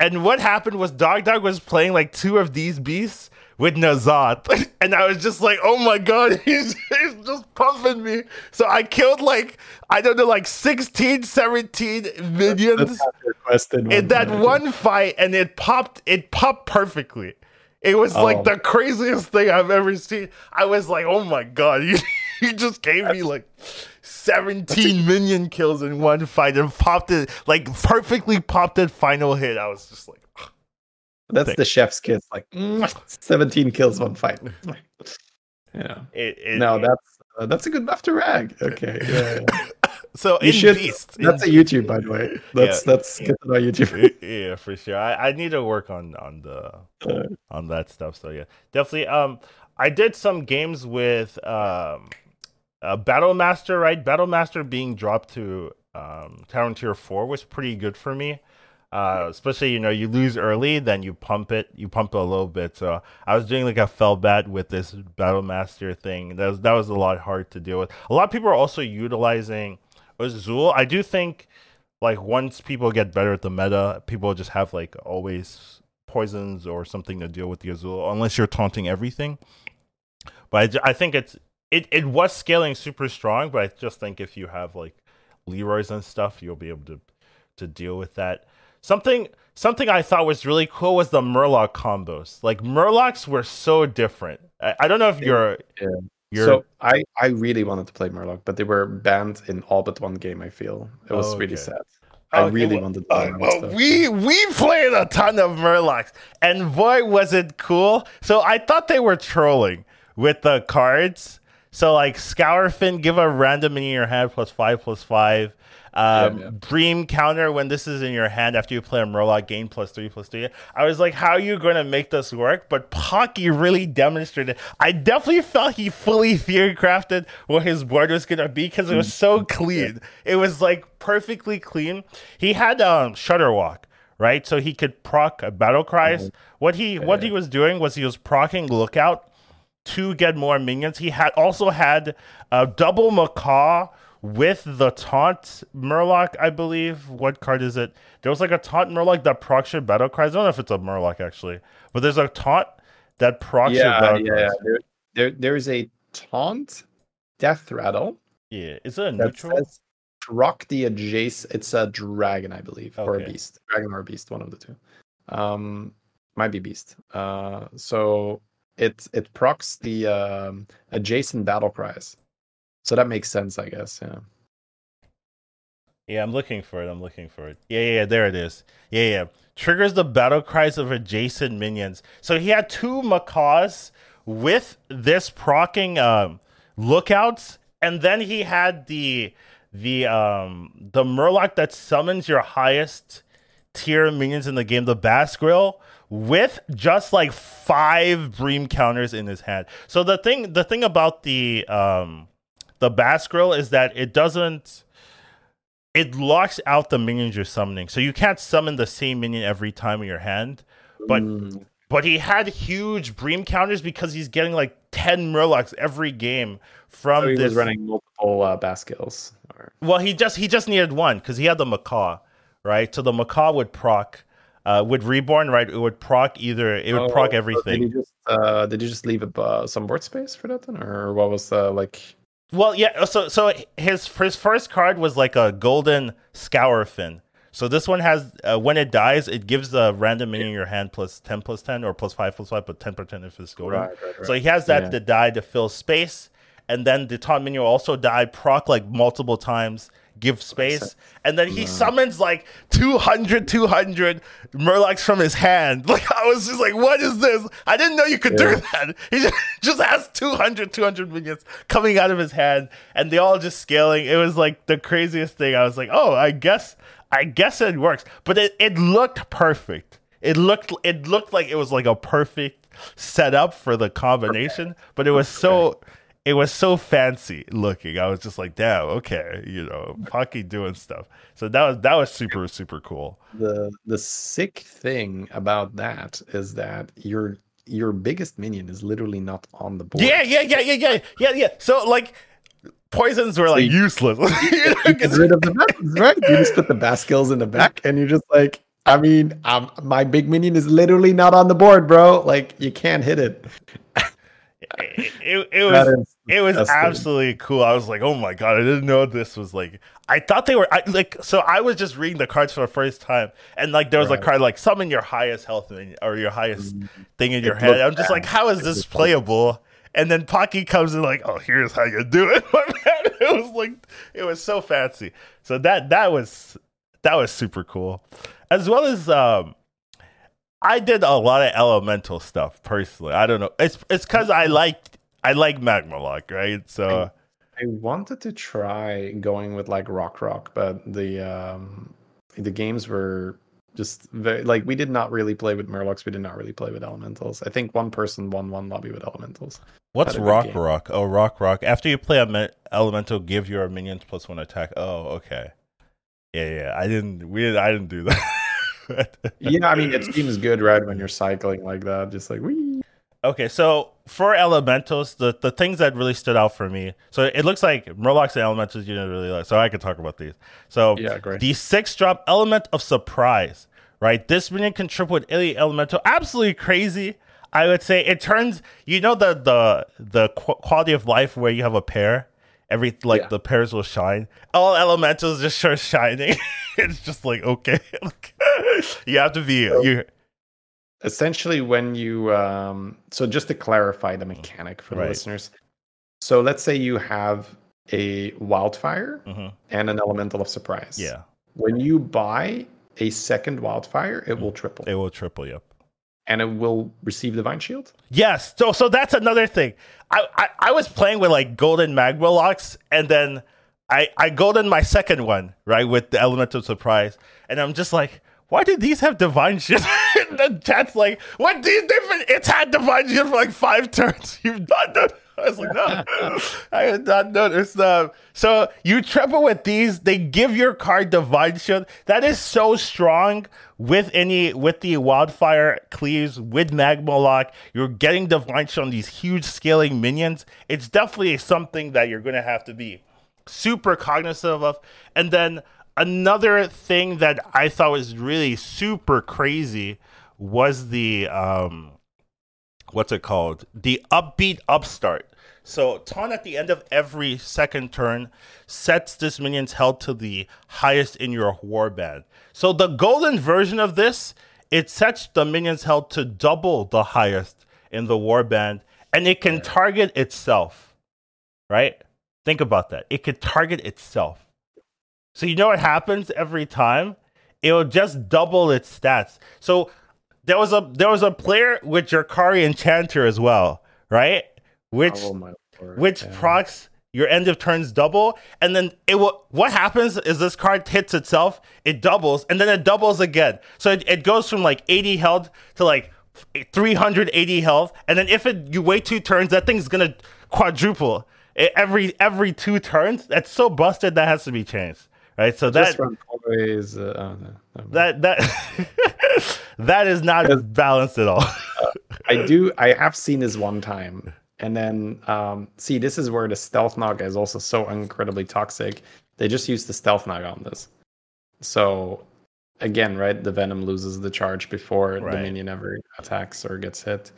And what happened was Dog Dog was playing like two of these beasts, with Nazat. And I was just like, oh my god, he's, he's just pumping me. So I killed like, I don't know, like 16, 17 minions in that one fight, and it popped, it popped perfectly. It was oh. like the craziest thing I've ever seen. I was like, oh my god, you, you just gave me like 17 minion kills in one fight and popped it, like perfectly popped it final hit. I was just like, that's thing. the chef's kiss. Like seventeen kills, one fight. yeah. It, it, no, that's uh, that's a good buff to rag. Okay. Yeah. yeah. so you should, Beast, that's in, a YouTube, by the way. That's yeah, that's good to know YouTube. yeah, for sure. I, I need to work on on the uh, on that stuff. So yeah, definitely. Um, I did some games with um, uh, Battle Master. Right, Battle Master being dropped to um, Tier Four was pretty good for me. Uh, especially you know you lose early, then you pump it, you pump it a little bit. So I was doing like a Felbat with this battle master thing. That was that was a lot hard to deal with. A lot of people are also utilizing Azul. I do think like once people get better at the meta, people just have like always poisons or something to deal with the Azul, unless you're taunting everything. But I, I think it's it, it was scaling super strong, but I just think if you have like Leeroy's and stuff, you'll be able to to deal with that. Something something I thought was really cool was the Murloc combos. Like Murlocs were so different. I, I don't know if you're yeah. You're... So I, I really wanted to play Murloc, but they were banned in all but one game. I feel it was okay. really sad. I okay, really well, wanted. To uh, well, we we played a ton of Murlocs, and boy was it cool. So I thought they were trolling with the cards. So like Scourfin, give a random in your hand plus five plus five. Um, yeah, yeah. Bream counter when this is in your hand after you play a Murloc, gain plus three plus three. I was like, how are you going to make this work? But Pocky really demonstrated. I definitely felt he fully theory crafted what his board was going to be because it was so clean. It was like perfectly clean. He had um, Shudderwock right? So he could proc a battle cries. Mm-hmm. What he what he was doing was he was procking lookout to get more minions. He had also had a double macaw with the taunt Murloc, I believe. What card is it? There was like a taunt Murloc that procs your battle cries. I don't know if it's a Murloc actually, but there's a taunt that procs yeah, your battle yeah, cries. Yeah, there, there is a taunt death rattle. Yeah, is it a neutral? Says, proc the adjacent. It's a dragon, I believe, okay. or a beast. Dragon or a beast, one of the two. Um, might be beast. Uh, so it it procs the um, adjacent battle cries. So that makes sense, I guess. Yeah. Yeah, I'm looking for it. I'm looking for it. Yeah, yeah, there it is. Yeah, yeah. Triggers the battle cries of adjacent minions. So he had two macaws with this procking um, lookouts, and then he had the the um the Murloc that summons your highest tier minions in the game, the Bassgill, with just like five Bream counters in his hand. So the thing the thing about the um the Bassgill is that it doesn't it locks out the minions you're summoning. So you can't summon the same minion every time in your hand. But mm. but he had huge Bream counters because he's getting like 10 Murlocs every game from so he this. was running multiple uh, Bassgills. Or... Well, he just he just needed one because he had the Macaw, right? So the Macaw would proc. Uh, with reborn, right? It would proc either. It would oh, proc everything. did you just uh, did you just leave uh, some board space for that then, or what was the like? Well, yeah. So so his his first card was like a golden Scourfin. So this one has uh, when it dies, it gives the random minion in your hand plus ten plus ten or plus five plus five, but ten percent if it's golden. Right, right, right. So he has that yeah. to die to fill space, and then the taunt minion will also die proc like multiple times give space. And then he no. summons like 200, 200 Murlocs from his hand. Like, I was just like, what is this? I didn't know you could yeah. do that. He just, just has 200, 200 minions coming out of his hand and they all just scaling. It was like the craziest thing. I was like, oh, I guess, I guess it works. But it, it looked perfect. It looked, it looked like it was like a perfect setup for the combination, but it was so it was so fancy looking. I was just like, damn, okay, you know, Pocky doing stuff. So that was that was super super cool. The the sick thing about that is that your your biggest minion is literally not on the board. Yeah, yeah, yeah, yeah, yeah, yeah, yeah. So like poisons were so like you, useless. you, you get rid of the mountains, right? You just put the Bassgills in the back, and you're just like, I mean, um, my big minion is literally not on the board, bro. Like you can't hit it it, it, it was it was absolutely cool. I was like, oh my god, I didn't know this was like. I thought they were I, like so. I was just reading the cards for the first time, and like there was right. a card like summon your highest health or your highest mm-hmm. thing in your head. I'm just like, how is this playable? And then Pocky comes in like, oh, here's how you do it. it was like it was so fancy. So that that was that was super cool, as well as um I did a lot of elemental stuff personally. I don't know. It's it's because I like I like Magmaloc, right? So I, I, wanted to try going with like Rock Rock, but the um the games were just very like we did not really play with Murlocs. We did not really play with elementals. I think one person won one lobby with elementals. What's Rock Rock? Oh, Rock Rock. After you play a me- elemental, give your minions plus one attack. Oh, okay. Yeah, yeah. I didn't. We. I didn't do that. yeah, I mean, it seems good, right, when you're cycling like that, just like we. Okay, so for elementals, the, the things that really stood out for me. So it looks like Murlocs and elementals you didn't really like. So I could talk about these. So yeah, great. The six drop element of surprise, right? This minion can triple with any elemental. Absolutely crazy. I would say it turns. You know the the the quality of life where you have a pair every like yeah. the pairs will shine. All elementals just start shining. it's just like okay, you have to be so, you. Essentially, when you um, so just to clarify the mechanic for the right. listeners, so let's say you have a wildfire mm-hmm. and an elemental of surprise. Yeah. When you buy a second wildfire, it will triple. It will triple. Yep and it will receive divine shield. Yes. So so that's another thing. I, I, I was playing with like golden Magmalocs, and then I I golden my second one right with the element of surprise, and I'm just like. Why did these have divine shield? the chat's like, what these different? It's had divine shield for like five turns. You've done. I was like, no, I had not noticed that. So you triple with these, they give your card Divine Shield. That is so strong with any with the wildfire cleaves with Magmaloc. You're getting Divine Shield on these huge scaling minions. It's definitely something that you're gonna have to be super cognizant of. And then another thing that I thought was really super crazy was the um what's it called? The upbeat upstart. So taunt at the end of every second turn sets this minion's health to the highest in your warband. So the golden version of this, it sets the minion's health to double the highest in the warband, and it can target itself. Right? Think about that. It could target itself. So you know what happens every time? It will just double its stats. So there was a there was a player with Drakkari Enchanter as well, right? Which oh which yeah. procs your end of turns double, and then it will. What happens is this card hits itself, it doubles, and then it doubles again. So it, it goes from like 80 health to like 380 health, and then if it you wait two turns, that thing's gonna quadruple every every two turns. That's so busted that has to be changed right? So that always uh, that that that is not balanced at all. uh, I do. I have seen this one time, and then um, see this is where the stealth knock is also so incredibly toxic. They just use the stealth knock on this. So again, right, the venom loses the charge before right. the minion ever attacks or gets hit.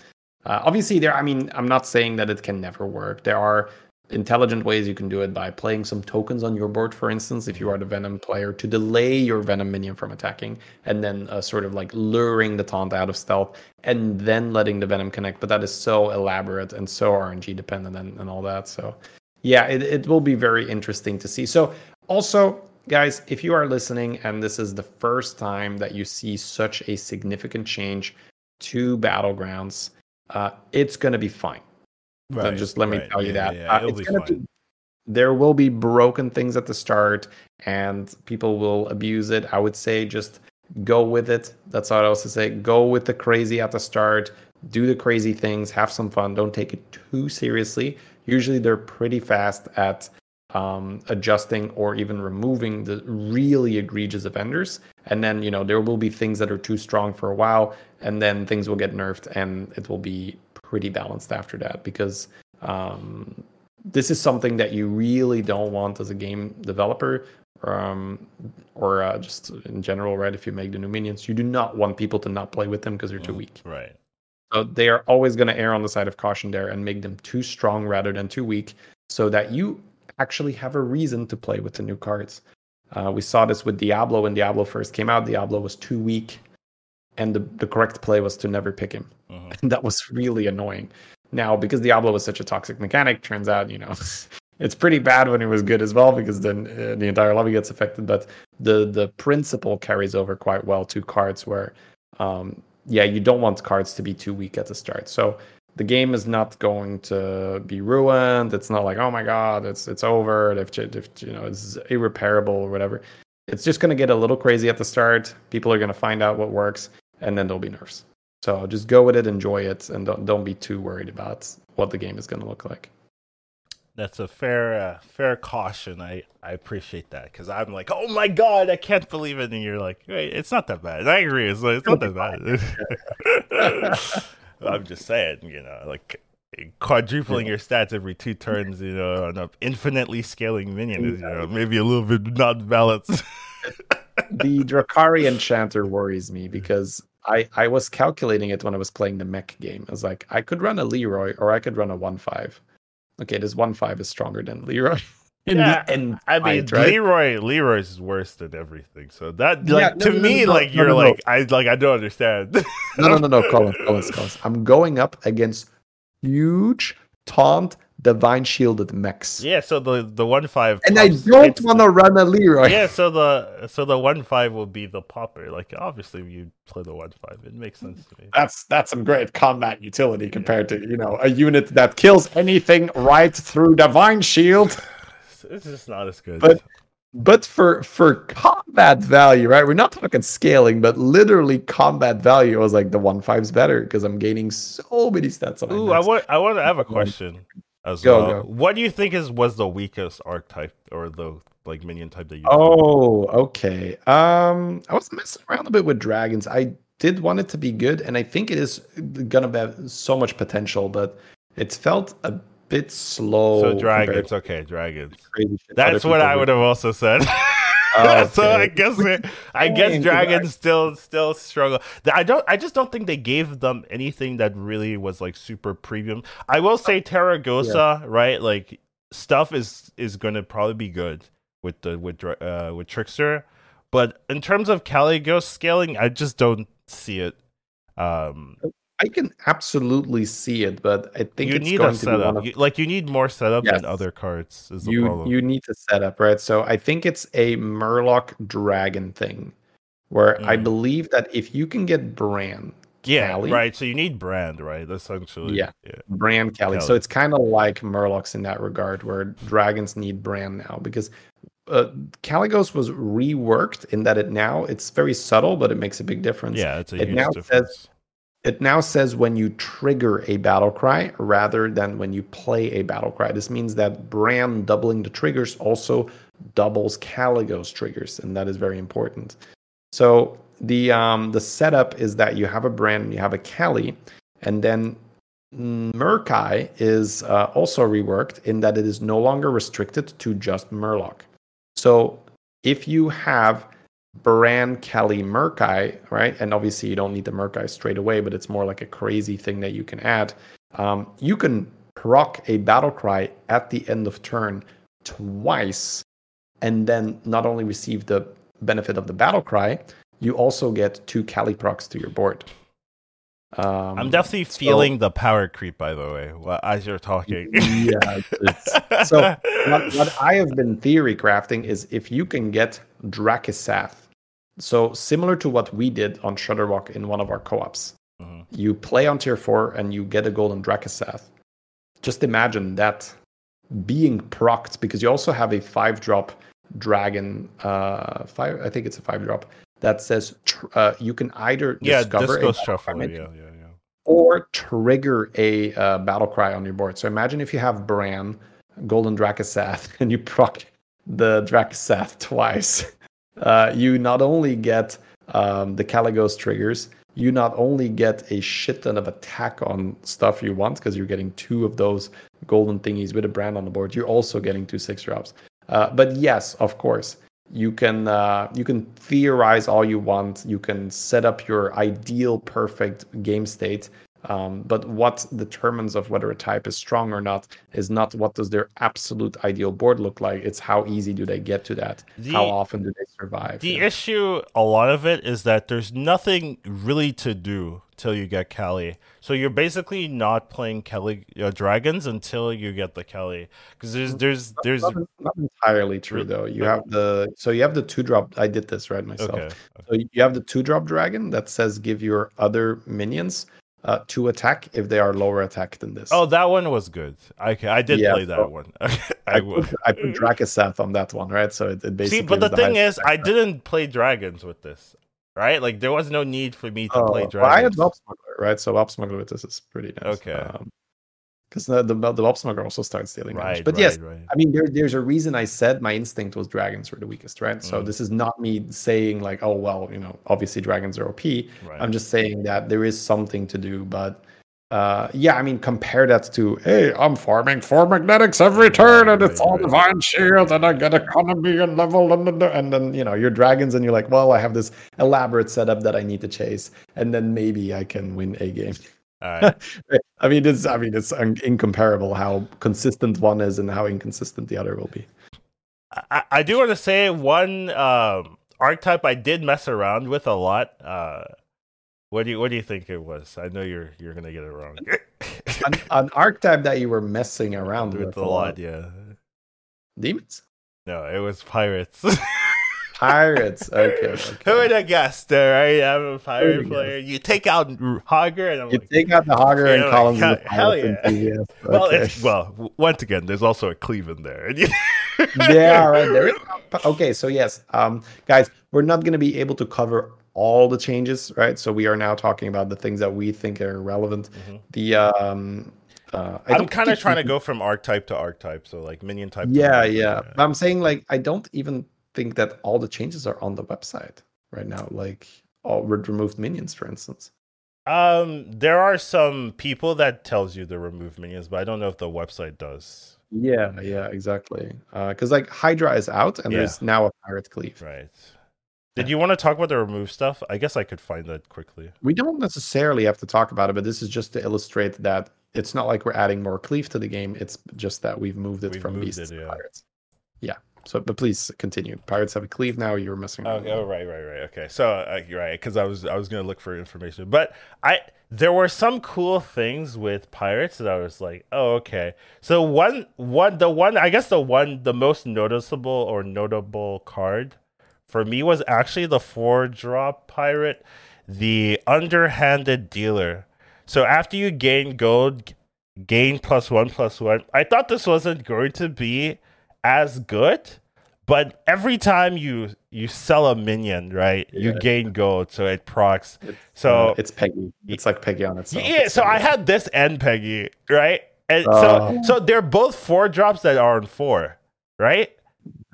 Uh, obviously, there. I mean, I'm not saying that it can never work. There are intelligent ways you can do it by playing some tokens on your board, for instance, if you are the Venom player, to delay your Venom minion from attacking, and then uh, sort of like luring the taunt out of stealth, and then letting the Venom connect. But that is so elaborate and so RNG dependent and, and all that. So, yeah, it, it will be very interesting to see. So, also, guys, if you are listening and this is the first time that you see such a significant change to Battlegrounds, uh, it's going to be fine Right, just let right. me tell you yeah, that. Yeah, uh, it's gonna be, there will be broken things at the start and people will abuse it. I would say just go with it. That's all I was to say. Go with the crazy at the start. Do the crazy things. Have some fun. Don't take it too seriously. Usually they're pretty fast at um, adjusting or even removing the really egregious offenders. And then, you know, there will be things that are too strong for a while, and then things will get nerfed and it will be pretty balanced after that because um, this is something that you really don't want as a game developer um, or uh, just in general, right? If you make the new minions, you do not want people to not play with them because they're too mm, weak. Right. So they are always going to err on the side of caution there and make them too strong rather than too weak, so that you actually have a reason to play with the new cards. Uh, we saw this with Diablo when Diablo first came out. Diablo was too weak and the, the correct play was to never pick him. Mm-hmm. And that was really annoying. Now, because Diablo was such a toxic mechanic, turns out, you know, it's pretty bad when it was good as well, because then uh, the entire lobby gets affected. But the the principle carries over quite well to cards where, um, yeah, you don't want cards to be too weak at the start. So the game is not going to be ruined. It's not like, oh my god, it's it's over. If, if you know, it's irreparable or whatever. It's just going to get a little crazy at the start. People are going to find out what works and then there'll be nerfs. So just go with it, enjoy it, and don't don't be too worried about what the game is going to look like. That's a fair uh, fair caution. I I appreciate that because I'm like, oh my god, I can't believe it, and you're like, wait, it's not that bad. I agree, it's, like, it's not that bad. I'm just saying, you know, like quadrupling your stats every two turns, you know, on an infinitely scaling minion is, you know, maybe a little bit not balanced the Drakkari Enchanter worries me because I, I was calculating it when I was playing the mech game. I was like, I could run a Leeroy or I could run a 1 5. Okay, this 1 5 is stronger than Leeroy. in yeah, the end. I mean, right? Leeroy Leeroy's worse than everything. So that like Yeah, to no, no, me, no, no, like no, you're no, no. like I like I don't understand. No, no, no, no, Colin, Colin, Colin. I'm going up against huge taunt divine shielded mechs. yeah, so the the one five And I don't want to run a Leeroy. Yeah, so the so the one five will be the popper. Like obviously you play the one five. It makes sense to me. That's that's some great combat utility compared to you know a unit that kills anything right through divine shield. It's, it's just not as good. But- But for for combat value, right? We're not talking scaling, but literally combat value. I was like the one five's better because I'm gaining so many stats on my Ooh, I want I want to have a question as Go, well. go. What do you think is was the weakest archetype or the like minion type that you? Oh, okay. Um, I was messing around a bit with dragons. I did want it to be good, and I think it is gonna have so much potential, but it felt a bit slow. so dragons, okay, dragons. That's what I would have also said. Oh, so I guess it- I guess dragons still still struggle. I don't I just don't think they gave them anything that really was like super premium. I will say Tarecgosa, right? Like stuff is is going to probably be good with the with uh with Trickster, but in terms of Kalecgos scaling, I just don't see it. Um I can absolutely see it, but I think you it's need going a to be one setup. of You, like you need more setup Yes. than other cards is the you problem. you need to set up right so i think it's a murloc dragon thing where i Mm. believe that if you can get Brann, yeah, Cali, right. So you need Brann, right? Essentially. Yeah. yeah. Brann Cali. so it's kind of like murlocs in that regard where dragons need Brann now because uh, Kalecgos was reworked in that it now it's very subtle but it makes a big difference Yeah, it's a It huge now difference. It now says when you trigger a battle cry rather than when you play a battle cry. This means that Brann doubling the triggers also doubles Kalecgos triggers, and that is very important. So the um, the setup is that you have a Brann, you have a Cali, and then Murkai is uh, also reworked in that it is no longer restricted to just Murloc. So if you have Baran, Kelly, Murkai, right? And obviously, you don't need the Murkai straight away, but it's more like a crazy thing that you can add. Um, you can proc a battle cry at the end of turn twice, and then not only receive the benefit of the battle cry, you also get two Cali procs to your board. Um, I'm definitely so- feeling the power creep, by the way, as you're talking. yeah. so what, what I have been theory crafting is if you can get Drakkisath, so similar to what we did on Shudderwock in one of our co-ops, Mhm. you play on tier four and you get a golden Drakkisath. Just imagine that being procced because you also have a five drop dragon. Uh, five, I think it's a five drop that says tr- uh, you can either yeah, discover a shuffle. Yeah, yeah, yeah. or trigger a uh, battle cry on your board. So imagine if you have Brann, Golden Drakkisath, and you proc the Drakkisath twice. Uh, you not only get um, the Kalecgos triggers, you not only get a shit ton of attack on stuff you want because you're getting two of those golden thingies with a Brann on the board. You're also getting two six drops. Uh, but yes, of course, you can uh, you can theorize all you want. You can set up your ideal perfect game state. Um, but what determines of whether a type is strong or not is not what does their absolute ideal board look like. It's how easy do they get to that? The- how often do they survive? The Yeah. issue, a lot of it, is that there's nothing really to do till you get Kelly. So you're basically not playing Kelly uh, dragons until you get the Kelly, because there's there's there's not, not entirely true though. You have the so you have the two drop. I did this right myself. okay. So you have the two drop dragon that says give your other minions uh, two attack if they are lower attack than this. Oh, that one was good. Okay, I did Yeah, play that so- one. I I put. I put Drakkisath on that one, right? So it, it basically. See, but the was thing is, I didn't play dragons with this, right? Like there was no need for me to Oh, play well, I had dragons. Bob Smuggler, right? So Bob Smuggler with this is pretty nice. Okay. Because the, the the also starts stealing damage. But right, yes, right. I mean, there, there's a reason I said my instinct was dragons were the weakest, right? So Mm. this is not me saying like, oh well, you know, obviously dragons are OP. right. I'm just saying that there is something to do, but uh, yeah, I mean, compare that to hey, I'm farming four magnetics every turn, and it's Right, all right. divine shield, and I get economy and level, and, and, and then you know you're dragons, and you're like, well, I have this elaborate setup that I need to chase, and then maybe I can win a game. Right. I mean, it's I mean, it's un- incomparable how consistent one is and how inconsistent the other will be. I, I do want to say one um, archetype I did mess around with a lot. Uh, what do you What do you think it was? I know you're you're gonna get it wrong. an, an archetype that you were messing around with, with a lot, yeah. Demons? No, it was pirates. Pirates. Okay, okay. Who would have guessed? All right, I'm a pirate player. You take out Hogger, and I'm you like, take out the Hogger and call him hell, the hell yeah. enthusiast. Well, it's, well, once again, there's also a cleave in there. yeah, right. There okay, so yes, um, guys, we're not going to be able to cover all the changes, right? So we are now talking about the things that we think are relevant. Mhm. The um, uh, I I'm kind of trying to go from archetype to archetype, so like minion type. Yeah, yeah. But I'm saying like I don't even think that all the changes are on the website right now. Like all with removed minions, for instance. Um, there are some people that tells you to remove minions, but I don't know if the website does. Yeah, yeah, exactly. Uh because like Hydra is out, and Yeah. there's now a pirate cleave. Right. Did you want to talk about the remove stuff? I guess I could find that quickly. We don't necessarily have to talk about it, but this is just to illustrate that it's not like we're adding more cleave to the game. It's just that we've moved it We've from moved beasts it, to yeah. pirates. Yeah. So, but please continue. Pirates have a cleave now. You were missing. Oh, right, right, right. Okay, so uh, you're right because I was I was gonna look for information, but I there were some cool things with pirates that I was like, oh okay. So one one the one I guess the one the most noticeable or notable card for me was actually the four drop pirate, the underhanded dealer. So after you gain gold, gain plus one plus one. I thought this wasn't going to be as good, but every time you you sell a minion, right, you gain gold, so it procs. It's, So- uh, it's Peggy. It's like Peggy on itself. Yeah, It's so I had this and Peggy, right? And Oh. so so they're both four drops that are on four, right?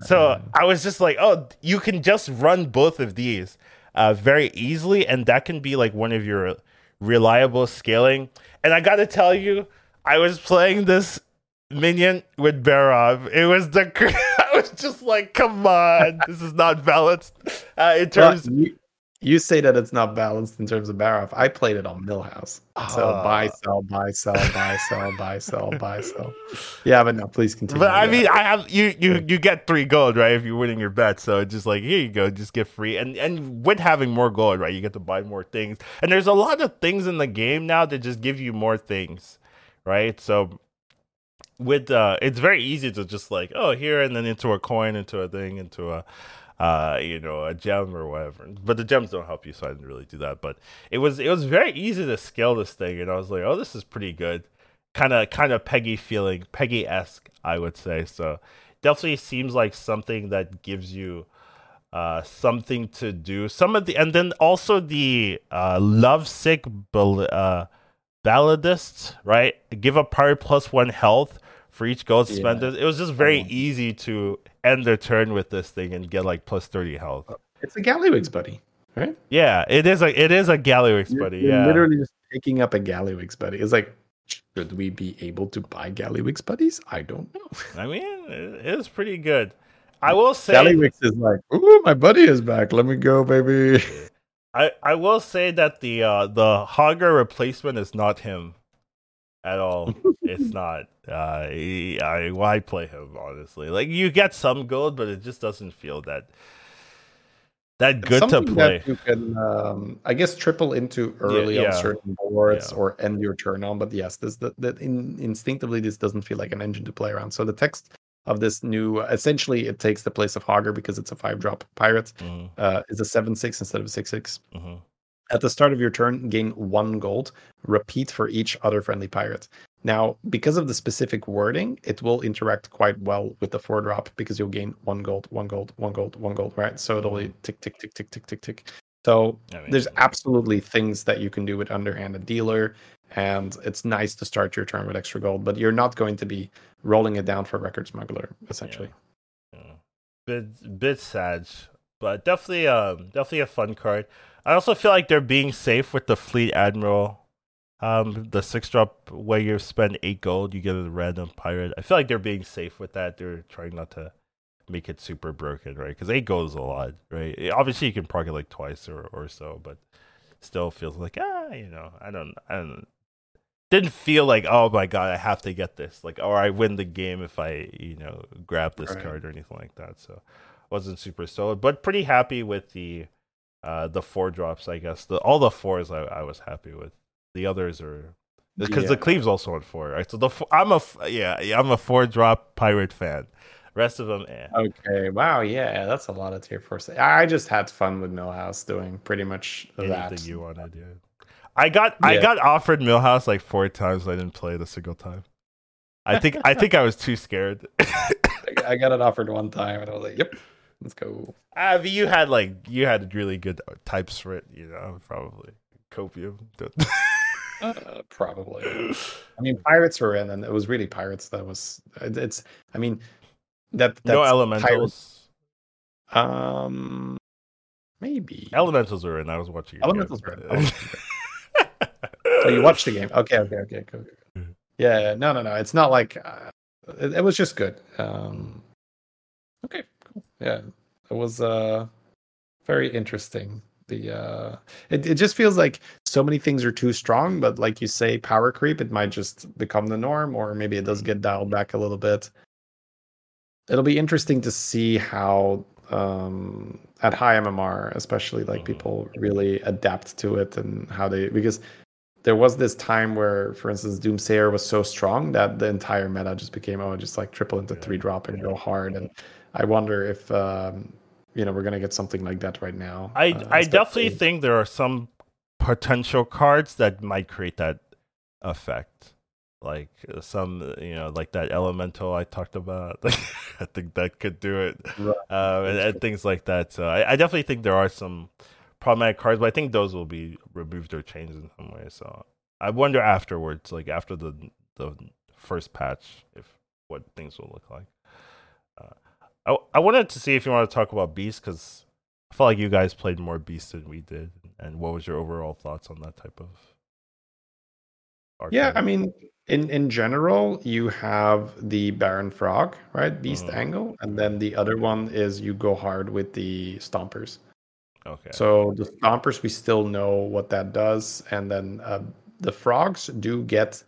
So I was just like, oh, you can just run both of these uh, very easily, and that can be like one of your reliable scaling. And I got to tell you, I was playing this minion with Barov. It was the I was just like, come on, this is not balanced uh, in Well, terms. you, you say that it's not balanced in terms of Barov. I played it on Millhouse. So Ah. buy, sell, buy, sell, buy, sell, buy, sell, buy, sell. Yeah, but no, please continue. But I Yeah. mean, I have you you you get three gold right if you're winning your bet. So it's just like here you go, just get free. And and with having more gold, right, you get to buy more things. And there's a lot of things in the game now that just give you more things, right? So with uh, it's very easy to just like oh here and then into a coin, into a thing, into a uh, you know, a gem or whatever. But the gems don't help you, so I didn't really do that. But it was it was very easy to scale this thing, and I was like, oh, this is pretty good. Kind of kind of Peggy feeling, Peggy esque, I would say. So definitely seems like something that gives you uh something to do. Some of the and then also the uh lovesick bal- uh balladist, right? Give a party plus one health for each gold Yeah. spent. It was just very Oh. easy to end their turn with this thing and get like plus thirty health. it's a Gallywix buddy, right? Yeah, it is a it is a Gallywix You're- buddy. you're Yeah, literally just picking up a Gallywix buddy. It's like, should we be able to buy Gallywix buddies? I don't know. I mean, it is pretty good. I will say, Gallywix is like, ooh, my buddy is back. Let me go, baby. I, I will say that the uh, the Hogger replacement is not him at all. it's not. Uh, he- I why play him honestly? Like you get some gold, but it just doesn't feel that that It's good to play. That you can, um, I guess, triple into early yeah. on certain boards Yeah. or end your turn on. But yes, this that, that in, instinctively this doesn't feel like an engine to play around. So the text of this new, essentially, it takes the place of Hogger because it's a five drop pirate. Mhm, Uh, is a seven six instead of a six six. mhm. At the start of your turn, gain one gold. Repeat for each other friendly pirate. Now, because of the specific wording, it will interact quite well with the four drop because you'll gain one gold, one gold, one gold, one gold, right? So it'll be tick, tick, tick, tick, tick, tick, tick. So I mean, there's absolutely things that you can do with underhanded dealer, and it's nice to start your turn with extra gold, but you're not going to be rolling it down for record smuggler, essentially. Yeah. Bit bit sad, but definitely um definitely a fun card. I also feel like they're being safe with the Fleet Admiral. Um, the six drop where you spend eight gold, you get a random pirate. I feel like they're being safe with that. They're trying not to make it super broken, right? Because eight gold is a lot, right? Eh, Obviously, you can park it like twice or, or so, but still feels like ah, you know, I don't, I don't. didn't feel like oh my god I have to get this like or I win the game if I you know grab this right. card or anything like that. So wasn't super solid, but pretty happy with the uh the four drops. I guess the all the fours I, I was happy with. The others are because yeah. the Cleave's also on four, right? So the I'm a yeah, yeah I'm a four drop pirate fan. Rest of them, eh. Okay. Wow. Yeah, that's a lot of tier four. I just had fun with Millhouse doing pretty much Anything that. you wanted, yeah. I got yeah. I got offered Millhouse like four times. I didn't play it a single time. I think I think I was too scared. I got it offered one time, and I was like, "Yep, let's go." Uh, you had like you had really good types for it, you know, probably copium. uh, probably. I mean, pirates were in, and it was really pirates that was. It's. I mean, that that's no elementals. Pirates. Um, maybe elementals are in. I was watching. Elementals were in. so you watched the game? Okay, okay, okay, cool. Yeah, no, no, no. It's not like uh, it, it, was just good. Um, okay, cool. Yeah, it was uh very interesting. The uh, it it just feels like so many things are too strong, but like you say, power creep. It might just become the norm, or maybe it does get dialed back a little bit it'll be interesting to see how um, at high MMR, especially like people really adapt to it and how they because there was this time where, for instance, Doomsayer was so strong that the entire meta just became oh, just like triple into three drop and go hard. And I wonder if um, you know we're gonna get something like that right now. I uh, I definitely think there are some potential cards that might create that effect. Like uh, some you know like that elemental i talked about. I think that could do it. Right. um, and, and, things like that. So I, I, definitely think there are some problematic cards but i think those will be removed or changed in some way. So i wonder afterwards like after the the first patch if what things will look like. Uh, I, I wanted to see if you want to talk about beast because i felt like you guys played more beast than we did and what was your overall thoughts on that type of yeah, I mean, in in general, you have the Baron Frog, right? Beast mm-hmm. angle, and then the other one is you go hard with the Stompers. Okay. So the Stompers, we still know what that does, and then uh, the frogs do get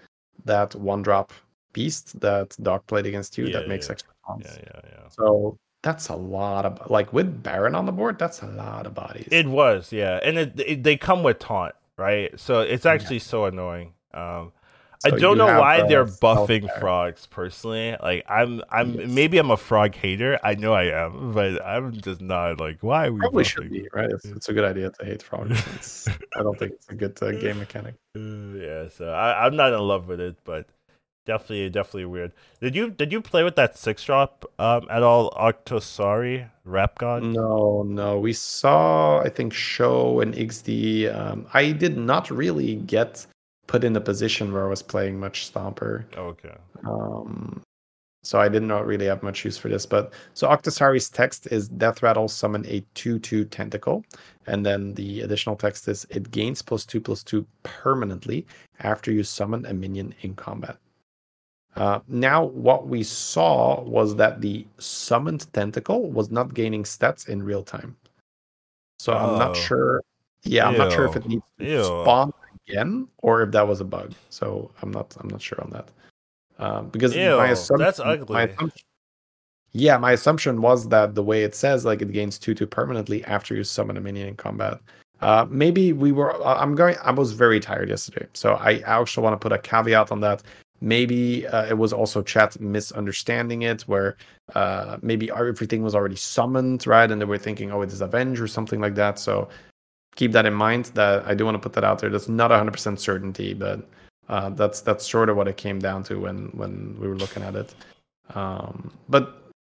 that one drop beast that Doc played against you yeah, that makes yeah. extra. Yeah, yeah, yeah. So that's a lot of like with Baron on the board. That's a lot of bodies. It was, yeah, and it, it they come with taunt, right? So it's actually yeah. so annoying. Um, so I don't know why they're buffing frogs personally. Like I'm I'm yes. maybe I'm a frog hater. I know I am, but I'm just not like why we probably buffing? should be right. It's, it's, a good idea to hate frogs. I don't think it's a good uh, game mechanic. Yeah, so I, I'm not in love with it, but definitely definitely weird. Did you did you play with that six drop um at all Octosari Wrap God? No, no. We saw I think show and XD. Um I did not really get put in a position where I was playing much Stomper. Okay. Um, so I did not really have much use for this. But so Octosari's text is Death Rattle summon a 2 2 tentacle. And then the additional text is it gains plus 2 plus 2 permanently after you summon a minion in combat. Uh, now, what we saw was that the summoned tentacle was not gaining stats in real time. So oh. I'm not oh. sure. Yeah, Ew. I'm not sure if it needs to Ew. spawn again or if that was a bug. So I'm not I'm not sure on that. Um, because Ew, my assumption, that's ugly. My assumption, yeah, my assumption was that the way it says, like it gains two two permanently after you summon a minion in combat. Uh, maybe we were. I'm going. I was very tired yesterday, so I actually want to put a caveat on that. Maybe uh, it was also chat misunderstanding it, where uh, maybe everything was already summoned, right? And they were thinking, oh, it is Avenge or something like that. So keep that in mind. That I do want to put that out there. That's not 100% certainty, but uh, that's that's sort of what it came down to when when we were looking at it. Um, but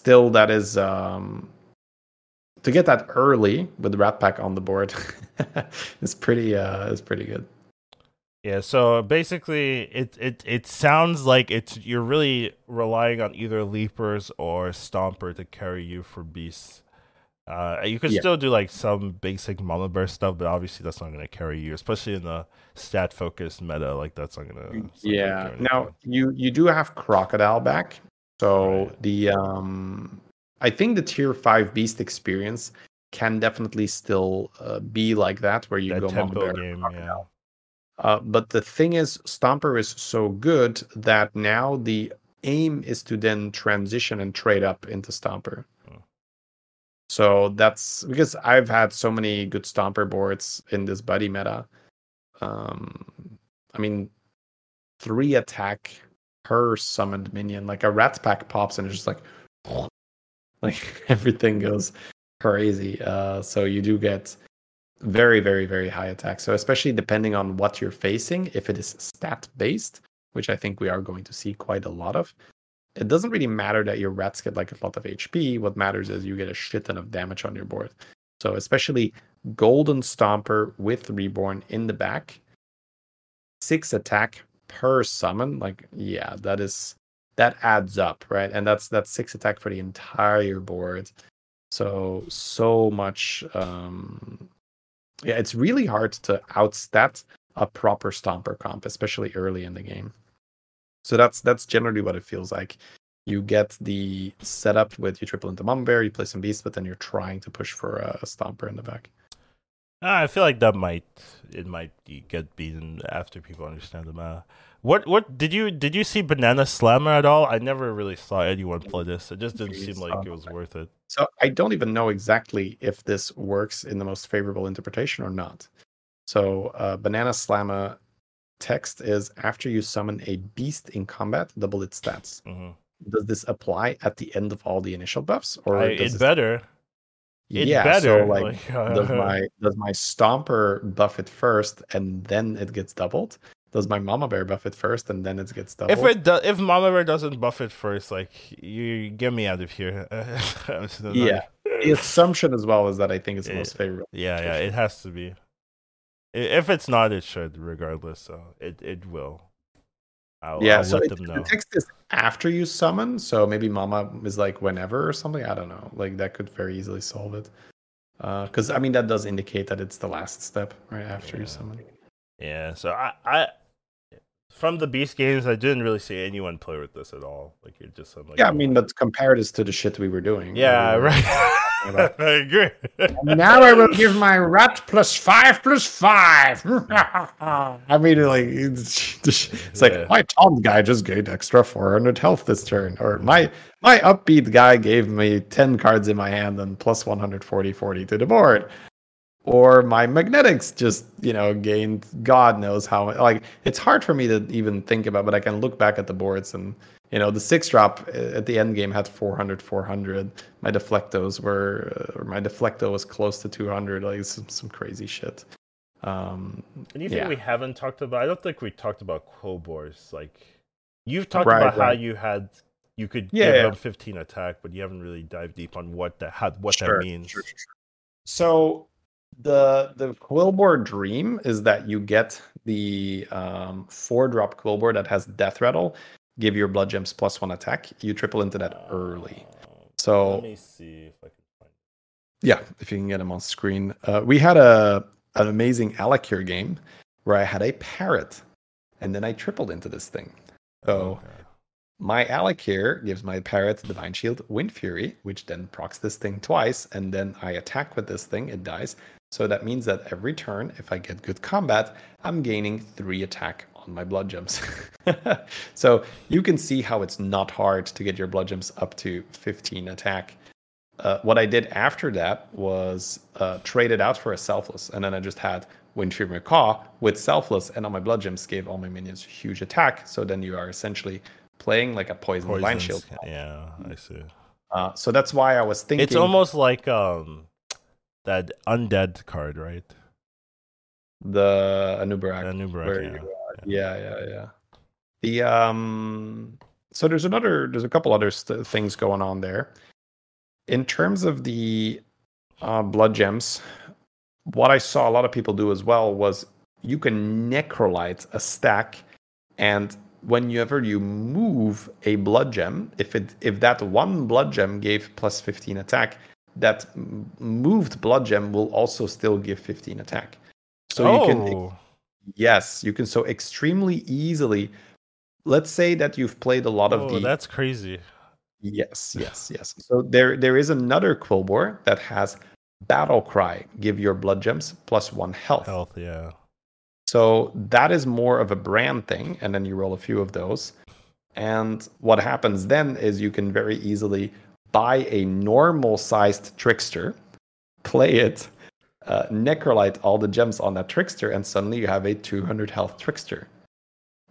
still, that is um, to get that early with Rat Pack on the board is pretty uh, is pretty good. Yeah, so basically, it it it sounds like it's you're really relying on either leapers or stomper to carry you for beasts. Uh, you could yeah. still do like some basic mama bear stuff, but obviously that's not going to carry you, especially in the stat focused meta. Like that's not going to. Yeah. Now you you do have crocodile back, so right. the um, I think the tier five beast experience can definitely still uh, be like that, where you that go mama bear. Game, yeah. Uh, but the thing is, Stomper is so good that now the aim is to then transition and trade up into Stomper. Hmm. So that's because I've had so many good Stomper boards in this buddy meta. Um, I mean, three attack per summoned minion. Like a rat pack pops and it's just like, like everything goes crazy. Uh, so you do get very, very, very high attack. So especially depending on what you're facing, if it is stat based, which I think we are going to see quite a lot of, it doesn't really matter that your rats get like a lot of HP. What matters is you get a shit ton of damage on your board. So especially Golden Stomper with Reborn in the back, six attack per summon. Like, yeah, that is that adds up, right? And that's that's six attack for the entire board. So so much um yeah, it's really hard to outstat a proper stomper comp, especially early in the game. So that's that's generally what it feels like. You get the setup with you triple into Mama Bear, you play some beasts, but then you're trying to push for a, a stomper in the back. I feel like that might it might get beaten after people understand the meta. What what did you did you see Banana Slammer at all? I never really saw anyone play this. It just didn't seem like it was worth it. So I don't even know exactly if this works in the most favorable interpretation or not. So uh, Banana Slammer text is after you summon a beast in combat, double its stats. Mm-hmm. Does this apply at the end of all the initial buffs, or I, it better? It yeah, better. So like, like uh, does my does my stomper buff it first and then it gets doubled? Does my mama bear buff it first and then it gets doubled? If it does, if mama bear doesn't buff it first, like you get me out of here. yeah, the assumption as well is that I think it's the most favorable. Yeah, yeah, it has to be. If it's not, it should, regardless. So it it will. I'll, yeah, I'll so it, the text is after you summon, so maybe Mama is like whenever or something. I don't know. Like that could very easily solve it. Because uh, I mean that does indicate that it's the last step right after yeah. you summon. Yeah. So I, I from the Beast games, I didn't really see anyone play with this at all. Like it just like yeah. I mean, but compared this to the shit we were doing. Yeah, right. I agree. now I will give my rat plus five plus five. I mean, like it's, it's like my Tom guy just gained extra four hundred health this turn, or my my upbeat guy gave me ten cards in my hand and plus 140 40 to the board or my magnetics just you know gained god knows how like it's hard for me to even think about but i can look back at the boards and you know the six drop uh, at the end game had 400 400 my deflectos were uh, or my deflecto was close to 200 like some, some crazy shit um anything yeah. we haven't talked about i don't think we talked about Quilboars like you've talked right, about right. how you had you could yeah, give yeah. them 15 attack but you haven't really dived deep on what that how, what sure, that means sure, sure, so the the Quilboar dream is that you get the um, four drop Quilboar that has death rattle, give your blood gems plus one attack. You triple into that early. So let me see if I can find. Yeah, if you can get them on screen. Uh, we had a an amazing Al'Akir game where I had a parrot, and then I tripled into this thing. So. Okay. My Al'Akir gives my parrot Divine Shield Wind Fury, which then procs this thing twice, and then I attack with this thing, it dies. So that means that every turn, if I get good combat, I'm gaining three attack on my blood gems. so you can see how it's not hard to get your blood gems up to 15 attack. Uh, what I did after that was uh, trade it out for a selfless, and then I just had Windfury Macaw with selfless, and on my blood gems gave all my minions huge attack. So then you are essentially playing like a poison blind shield. Yeah, I see. Uh, so that's why I was thinking. It's almost like um, that undead card, right? The Anub'arak. Anub'arak, yeah. Yeah, yeah, yeah. The um, so there's another, there's a couple other st- things going on there. In terms of the uh, blood gems, what I saw a lot of people do as well was you can necrolyte a stack, and whenever you move a blood gem, if it if that one blood gem gave plus 15 attack, that moved blood gem will also still give 15 attack. So oh. you can oh. Yes, you can so extremely easily let's say that you've played a lot of oh, the That's crazy. Yes, yes, yes. So there there is another Quilboar that has battle cry, give your blood gems plus 1 health. Health, yeah. So that is more of a brand thing, and then you roll a few of those. And what happens then is you can very easily buy a normal sized trickster, play it, uh, necrolyte all the gems on that trickster, and suddenly you have a 200 health trickster.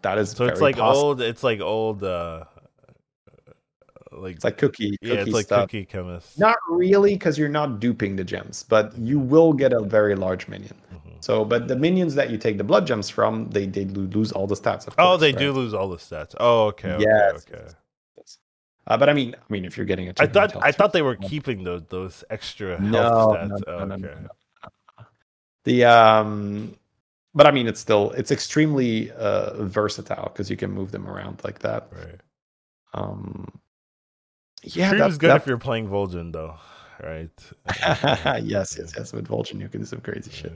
That is so it's like possible. old. It's like old. Uh, like it's like cookie. Yeah, it's like stuff. cookie chemist. Not really, because you're not duping the gems, but you will get a very large minion. Mm-hmm. So, but the minions that you take the blood gems from, they they lose all the stats. Of oh, they right? do lose all the stats. Oh, okay. okay yes. Okay. Uh, but I mean, I mean, if you're getting a, I thought I thought they were keeping those those extra health no, stats. No, oh, no, okay. The um, but I mean, it's still it's extremely uh versatile because you can move them around like that. Right. Um, yeah, Stream is good that... if you're playing Vol'jin, though, right? yes, yes, yes. With Vol'jin, you can do some crazy shit.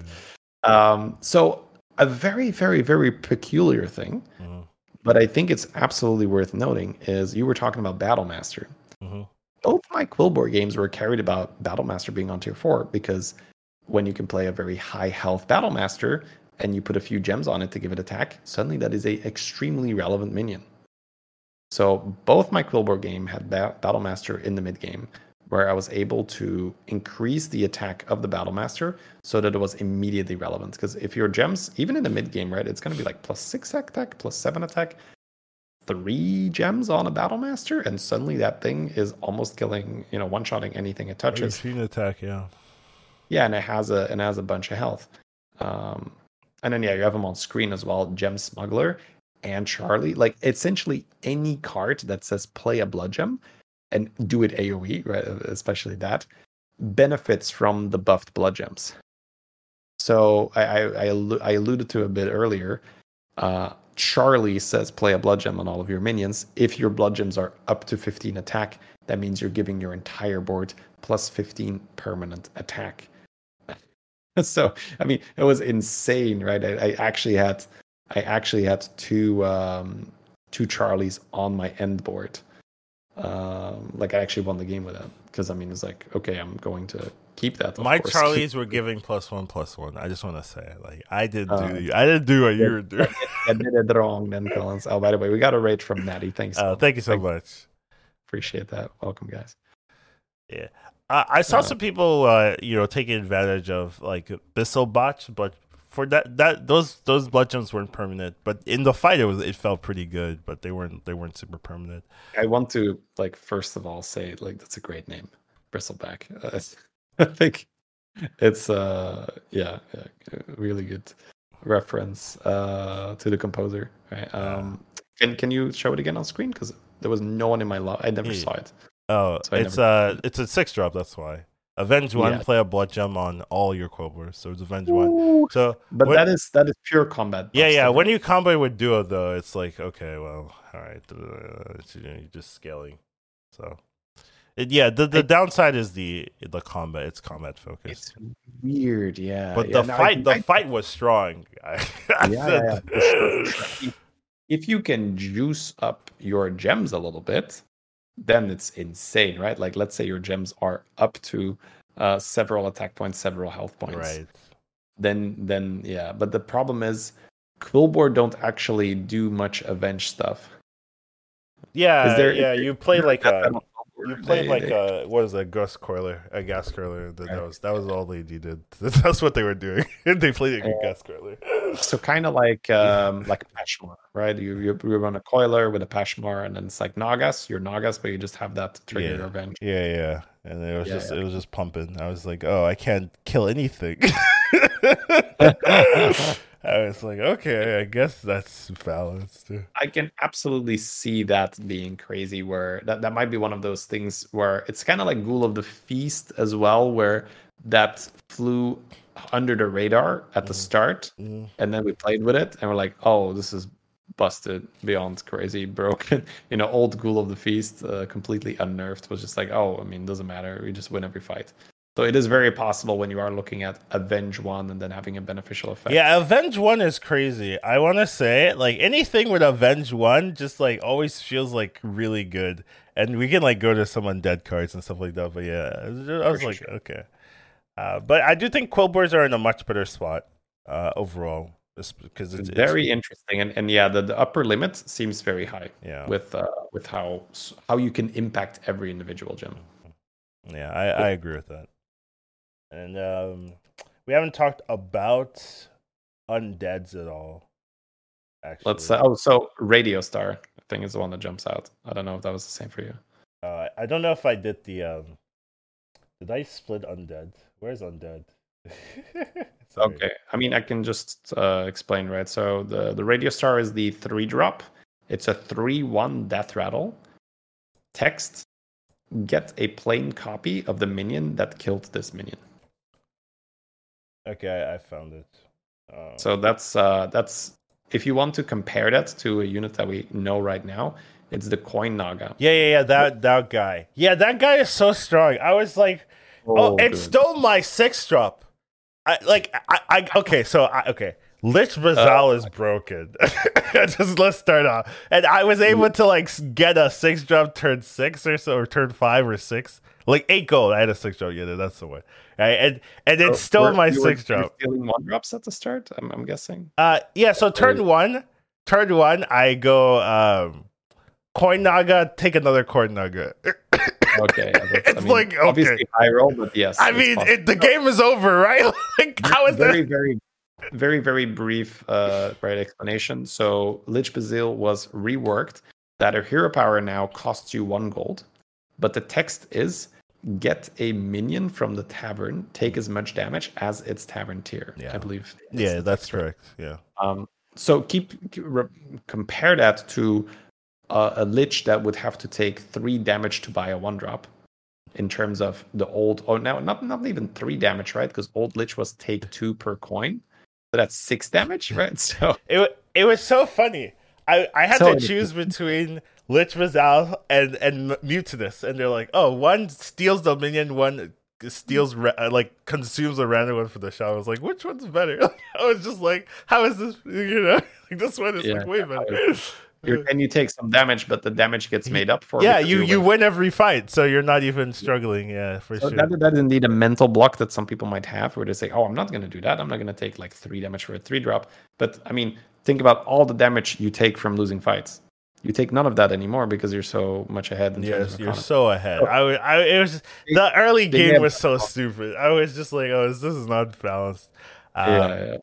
Um, so a very, very, very peculiar thing, mm-hmm. but I think it's absolutely worth noting is you were talking about Battlemaster. Mm-hmm. Both my Quilboar games were carried about Battlemaster being on tier four because when you can play a very high health battle master and you put a few gems on it to give it attack, suddenly that is a extremely relevant minion. So both my Quilboar game had ba- Battlemaster in the mid game, where I was able to increase the attack of the battle master so that it was immediately relevant. Because if your gems, even in the mid game, right, it's going to be like plus six attack, plus seven attack, three gems on a battle master, and suddenly that thing is almost killing, you know, one shotting anything it touches. Machine attack, yeah. Yeah, and it has a and has a bunch of health. Um, and then yeah, you have them on screen as well. Gem Smuggler, and Charlie, like essentially any card that says play a blood gem and do it AoE, right? Especially that benefits from the buffed blood gems. So I I, I, I alluded to a bit earlier. Uh, Charlie says play a blood gem on all of your minions. If your blood gems are up to 15 attack, that means you're giving your entire board plus 15 permanent attack. so I mean, it was insane, right? I, I actually had I actually had two um, two Charlies on my end board. Um, like I actually won the game with that because I mean it's like okay, I'm going to keep that. My course. Charlies were giving plus one plus one. I just want to say like I did uh, do I didn't do what you were doing. I did it wrong then, Collins. Oh, by the way, we got a rate from Natty. Thanks. Uh, thank you so thank much. Appreciate that. Welcome, guys. Yeah. Uh, I saw uh, some people, uh, you know, taking advantage of like Bristlebach, but for that that those those blood gems weren't permanent, but in the fight it was it felt pretty good, but they weren't they weren't super permanent. I want to like first of all say like that's a great name, Bristlebach. I think it's uh yeah, yeah really good reference uh to the composer. Right. Um, can can you show it again on screen because there was no one in my love. I never yeah. saw it. Oh, so it's never... uh it's a six drop. That's why. Avenge one, yeah. play a blood gem on all your Quilboars. So it's Avenge Ooh. one. So, but when, that is that is pure combat. Yeah, yeah. When you combo with duo, though, it's like okay, well, all right, you know, you're just scaling. So, it, yeah, the the I, downside is the the combat. It's combat focused. It's weird, yeah. But yeah, the no, fight, I, the I, fight was strong. yeah, yeah, yeah. if you can juice up your gems a little bit, then it's insane, right? Like let's say your gems are up to uh, several attack points, several health points. Right. Then then yeah, but the problem is Quilboar don't actually do much avenge stuff. Yeah, there, yeah, you play like a you played like a what is a gas curler, a gas curler. That, right. was that was all they did. That's what they were doing. they played a gas curler. So kind of like um like a Peshmar, right? You, you you run a coiler with a Peshmar, and then it's like Nagas. You're Nagas, but you just have that to trigger yeah. your revenge. Yeah, yeah. And it was yeah, just yeah. it was just pumping. I was like, oh, I can't kill anything. I was like, okay, I guess that's balanced. Too. I can absolutely see that being crazy. Where that, that might be one of those things where it's kind of like Ghoul of the Feast as well, where that flew under the radar at the mm. start, mm. and then we played with it, and we're like, oh, this is busted beyond crazy, broken. you know, old Ghoul of the Feast, uh, completely unnerved, was just like, oh, I mean, doesn't matter. We just win every fight. So it is very possible when you are looking at Avenge One and then having a beneficial effect. Yeah, Avenge One is crazy. I want to say like anything with Avenge One just like always feels like really good, and we can like go to some undead cards and stuff like that. But yeah, I was, like, sure. okay. Uh, but I do think Quilboars are in a much better spot uh, overall. because it's very it's, interesting and, and yeah the, the upper limit seems very high yeah. with uh with how how you can impact every individual gym. Yeah i i agree with that. And um we haven't talked about undeads at all actually. let's uh, oh so radio star i think is the one that jumps out. I don't know if that was the same for you. Uh i don't know if i did the um did i split undead where's undead okay, I mean I can just uh, explain, right? So the the radio star is the three drop. It's a three one death rattle. Text: Get a plain copy of the minion that killed this minion. Okay, I found it. Um... So that's uh, that's if you want to compare that to a unit that we know right now, it's the coin naga. Yeah, yeah, yeah. That that guy. Yeah, that guy is so strong. I was like, oh, oh it stole my six drop. I, like I, I okay, so I, okay. Lich Baz'hial uh, is broken. Just let's start off. And I was able to like get a six drop turn six or so, or turn five or six. Like eight gold. I had a six drop Yeah, That's the one. Right? And and it stole were, my six were, drop. Stealing one drops at the start. I'm, I'm guessing. Uh, yeah. So turn one, turn one, I go um, coin naga. Take another coin naga. okay, it's I mean, like okay. obviously high roll, but yes. I mean, it, the game is over, right? like, how is very, that? very, very, very brief, uh, right explanation. So, Lich Baz'hial was reworked that a hero power now costs you one gold, but the text is get a minion from the tavern, take as much damage as its tavern tier. Yeah. I believe. Yeah, that's correct. Yeah. Um. So keep, keep re- compare that to uh, a lich that would have to take three damage to buy a one drop in terms of the old oh now not not even three damage right? Because old lich was take two per coin. So that's six damage right? So it, it was so funny. I i had so to choose between lich Baz'hial and and Mutanus and they're like oh one steals the minion one steals uh, like consumes a random one for the shot. I was like which one's better? I was just like how is this you know? Like this one is yeah, like way better and you take some damage, but the damage gets made up for. Yeah, you you win. win. every fight, so you're not even struggling. Yeah, for so sure. That, that is indeed a mental block that some people might have, where they say, "Oh, I'm not going to do that. I'm not going to take like three damage for a three drop." But I mean, think about all the damage you take from losing fights. You take none of that anymore because you're so much ahead. In yes, you're so ahead. I, I, it was the early game was so stupid. I was just like, "Oh, this is not balanced." Um, yeah, yeah.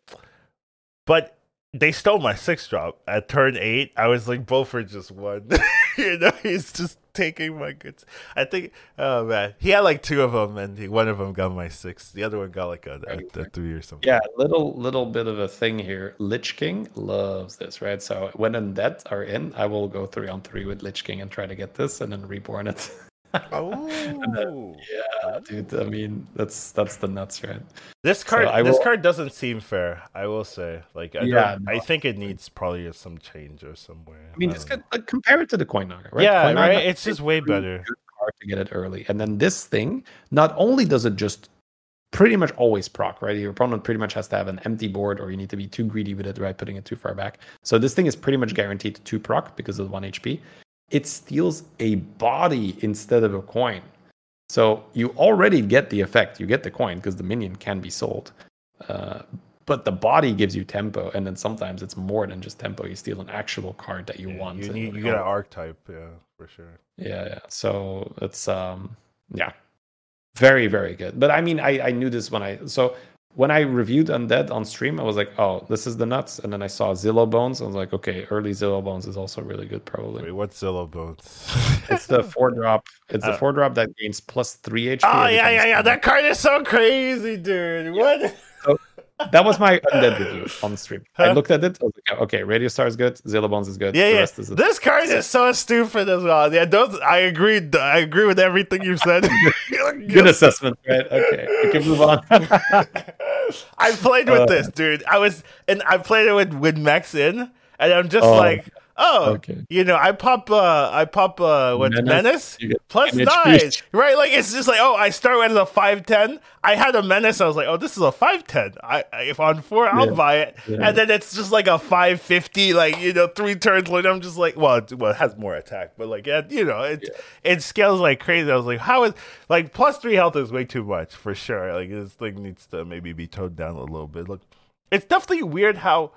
But they stole my six drop at turn eight. I was like, both Beaufort just won. you know, he's just taking my goods. I think, oh man, he had like two of them, and he, one of them got my six. The other one got like a, a, a, three or something. Yeah, little little bit of a thing here. Lich King loves this, right? So when undead are in, I will go three on three with Lich King and try to get this, and then reborn it. oh, then, yeah, dude. I mean, that's that's the nuts, right? This card, so this will... card doesn't seem fair. I will say, like, I yeah, no, I think it needs probably some change or somewhere. I mean, just like, compare it to the coin naga, right? Yeah, coin right. Naga, it's just way better. Card to get it early, and then this thing, not only does it just pretty much always proc, right? Your opponent pretty much has to have an empty board, or you need to be too greedy with it, right? Putting it too far back. So this thing is pretty much guaranteed to proc because of the one HP it steals a body instead of a coin. So you already get the effect. You get the coin because the minion can be sold. Uh, but the body gives you tempo, and then sometimes it's more than just tempo. You steal an actual card that you yeah, want. You, need, you get an archetype, yeah, for sure. Yeah, yeah. So it's um, yeah, very very good. But I mean, I I knew this when I so when I reviewed Undead on stream, I was like, oh, this is the nuts. And then I saw Zillow Bones. I was like, okay, early Zillow Bones is also really good, probably. Wait, what's Zillow Bones? it's the four drop. It's the uh, four drop that gains plus three HP. Oh, yeah, yeah, yeah. That card is so crazy, dude. Yeah. What? That was my undead review on stream. Huh? I looked at it. I was like, okay, Radio Star is good. Zillow Bones is good. Yeah, yeah. Is this card is so stupid as well. Yeah, those. I agree. I agree with everything you said. good assessment, right? Okay, we can move on. I played with uh, this, dude. I was, and I played it with with Max in, and I'm just oh. like Oh, okay. You know, I pop, uh, I pop, uh, what's menace, menace? plus nine, right? Like it's just like, oh, I start with a five ten. I had a menace. I was like, oh, this is a five ten. I if on four, I'll yeah. buy it. Yeah. And then it's just like a five fifty, like you know, three turns later. I'm just like, well, it, well, it has more attack, but like, yeah, you know, it yeah. it scales like crazy. I was like, how is like plus three health is way too much for sure. Like this thing needs to maybe be toned down a little bit. Look, it's definitely weird how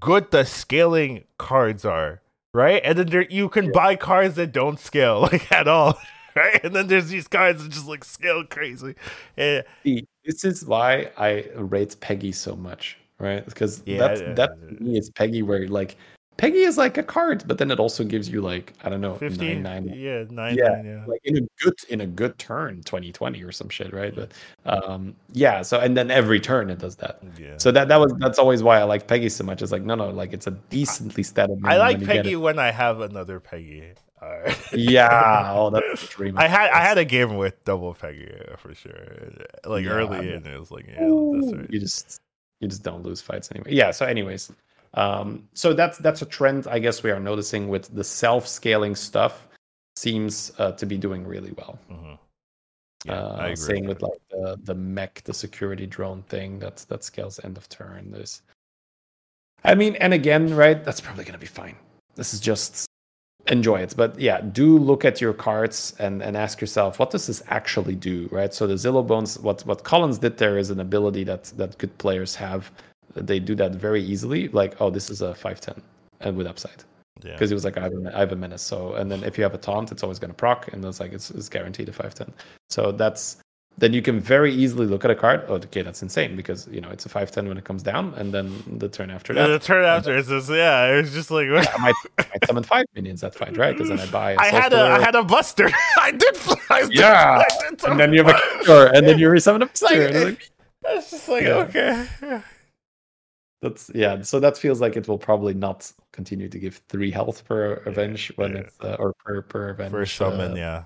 good the scaling cards are, right? And then there, you can yeah. buy cards that don't scale like at all, right? And then there's these cards that just like scale crazy. And, See, this is why I rate Peggy so much, right? Because yeah, that's me is Peggy where like Peggy is like a card, but then it also gives you like I don't know, 15, nine, nine, yeah, nine, yeah, nine, yeah, like in a good in a good turn, twenty twenty or some shit, right? But um, yeah. So and then every turn it does that. Yeah. So that that was that's always why I like Peggy so much. It's like no, no, like it's a decently static. I like when Peggy when I have another Peggy. Uh, yeah, oh, that's dream. I had I had a game with double Peggy for sure, like yeah, early, and it was like, yeah, Ooh, right. you just you just don't lose fights anyway. Yeah. So, anyways, um, so that's that's a trend I guess we are noticing with the self-scaling stuff seems uh, to be doing really well. Mm-hmm. Yeah, uh, I agree. Same with like the the mech, the security drone thing that's that scales end of turn. There's, I mean, and again, right? That's probably gonna be fine. This is just enjoy it. But yeah, do look at your cards and, and ask yourself, what does this actually do, right? So the Zillow Bones, what what Collins did there is an ability that that good players have they do that very easily. Like, oh, this is a five ten and with upside. Because yeah. he was like, I have, a, I have a menace. So, and then if you have a taunt, it's always going to proc, and it's like it's, it's guaranteed a five ten. So that's then you can very easily look at a card. Oh, okay, that's insane because you know it's a five ten when it comes down, and then the turn after that. the turn after is just yeah, it was just like yeah, I, might, I might summon five minions that fight, right? Because then I buy. I had a I had a buster. I did. I did, yeah, I did and then you have a and then you resummon a buster. Like, like, that's just like yeah. okay. That's yeah. So that feels like it will probably not continue to give three health per avenge yeah, when yeah. it's uh, or per per avenge. First summon, uh, yeah.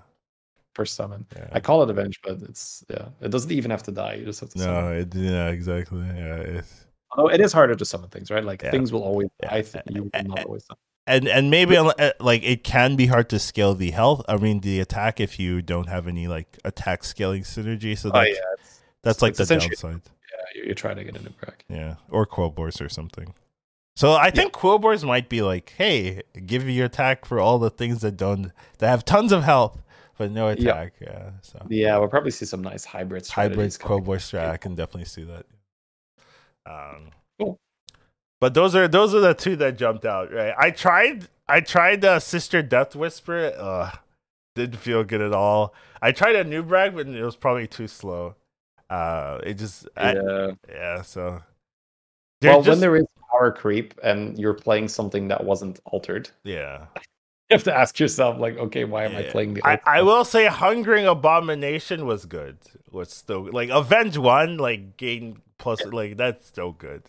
First summon. Yeah. I call it avenge, but it's yeah. It doesn't even have to die. You just have to. Summon. No, it, yeah, exactly. Yeah, it's. Oh, it is harder to summon things, right? Like things will always. I think you will not always. Summon. And and maybe uh, like it can be hard to scale the health. I mean the attack if you don't have any like attack scaling synergy. So that's, oh, that's like the downside you're, trying to get into Brack. Yeah, or Quilboars or something. So I think yeah. Quilboars might be like, hey, give you your attack for all the things that don't that have tons of health but no attack. Yeah. yeah so yeah, we'll probably see some nice hybrids. Hybrids, Quilboar strat. I can definitely see that. Um, cool. But those are those are the two that jumped out. Right. I tried I tried the Sister Death Whisper. Ugh, didn't feel good at all. I tried a new brag, but it was probably too slow. Uh, it just yeah, I, yeah. So well, just, when there is power creep and you're playing something that wasn't altered, yeah, you have to ask yourself like, okay, why am yeah. I playing the? I, I, will say, Hungering Abomination was good. Was still like Avenge One, like gain plus, yeah. like that's still good.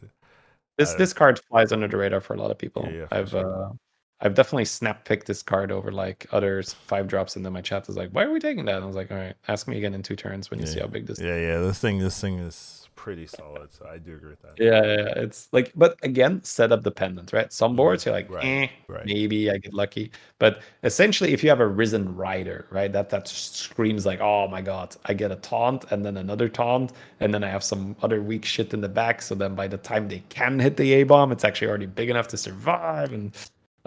This this card flies under the radar for a lot of people. Yeah, I've sure. uh, I've definitely snap picked this card over like others five drops, and then my chat was like, "Why are we taking that?" And I was like, "All right, ask me again in two turns when you yeah. see how big this." Yeah, is. yeah. This thing, this thing is pretty solid. So I do agree with that. Yeah, yeah. It's like, but again, setup dependent, right? Some mm-hmm. boards you're like, right, eh, right. maybe I get lucky, but essentially, if you have a risen rider, right, that that screams like, "Oh my god, I get a taunt and then another taunt, and then I have some other weak shit in the back." So then by the time they can hit the A bomb, it's actually already big enough to survive and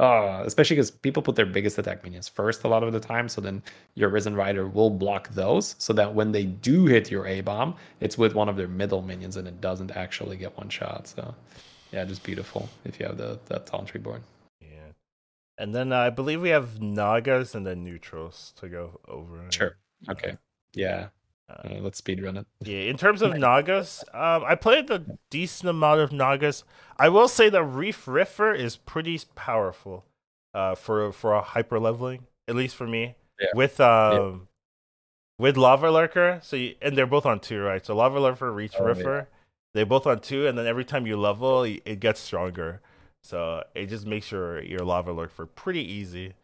uh, especially because people put their biggest attack minions first a lot of the time. So then your Risen Rider will block those so that when they do hit your A bomb, it's with one of their middle minions and it doesn't actually get one shot. So yeah, just beautiful if you have the that Taunt Reborn. Yeah. And then uh, I believe we have Nagas and then neutrals to go over. Sure. Okay. Yeah. Uh, let's speed run it. Yeah, in terms of Nagas, um, I played a decent amount of Nagas. I will say the Reef Riffer is pretty powerful uh, for for a hyper leveling, at least for me. Yeah. With um, yeah. with Lava Lurker, so you, and they're both on two, right? So Lava Lurker, Reef oh, Riffer, yeah. they're both on two, and then every time you level, it gets stronger. So it just makes your your Lava Lurker pretty easy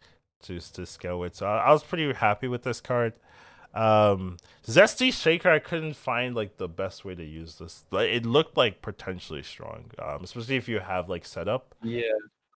to to scale with. So I, I was pretty happy with this card. Um, Zesty Shaker, I couldn't find like the best way to use this. It looked like potentially strong, um, especially if you have like setup. Yeah,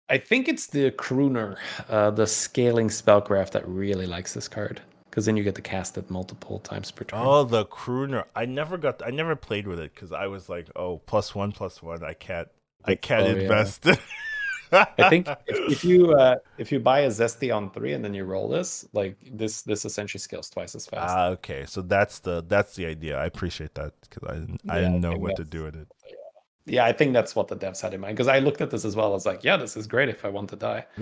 I think it's the Crooner, uh, the scaling spellcraft that really likes this card because then you get to cast it multiple times per turn. Oh, the Crooner! I never got, I never played with it because I was like, oh, plus one, plus one. I can't, I can't oh, invest. Yeah. I think if, if you uh, if you buy a zesty on three and then you roll this, like this this essentially scales twice as fast. Ah, okay. So that's the that's the idea. I appreciate that because I didn't yeah, I didn't know what to do with it. yeah, I think that's what the devs had in mind because I looked at this as well. I was like, yeah, this is great if I want to die.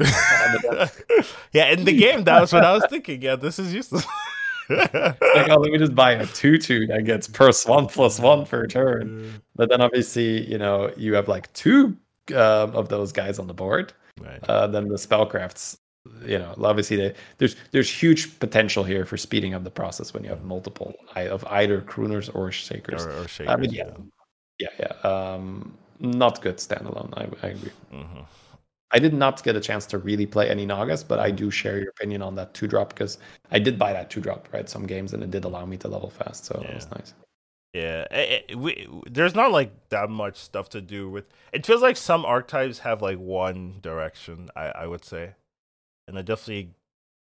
yeah, in the game, that was what I was thinking. Yeah, this is useless. like, oh, let me just buy a tutu that gets plus one plus one per turn. But then obviously, you know, you have like two uh, of those guys on the board. Right. Uh, then the spellcrafts, you know, obviously they, there's there's huge potential here for speeding up the process when you have multiple of either crooners or shakers. Or, or shakers I mean, yeah, yeah, yeah. Um, not good standalone. I, I agree. Mm-hmm. I did not get a chance to really play any Nagas, but I do share your opinion on that two drop because I did buy that two drop right some games and it did allow me to level fast, so yeah. that was nice. Yeah, it, it, we, there's not like that much stuff to do with. It feels like some archetypes have like one direction. I, I would say, and I definitely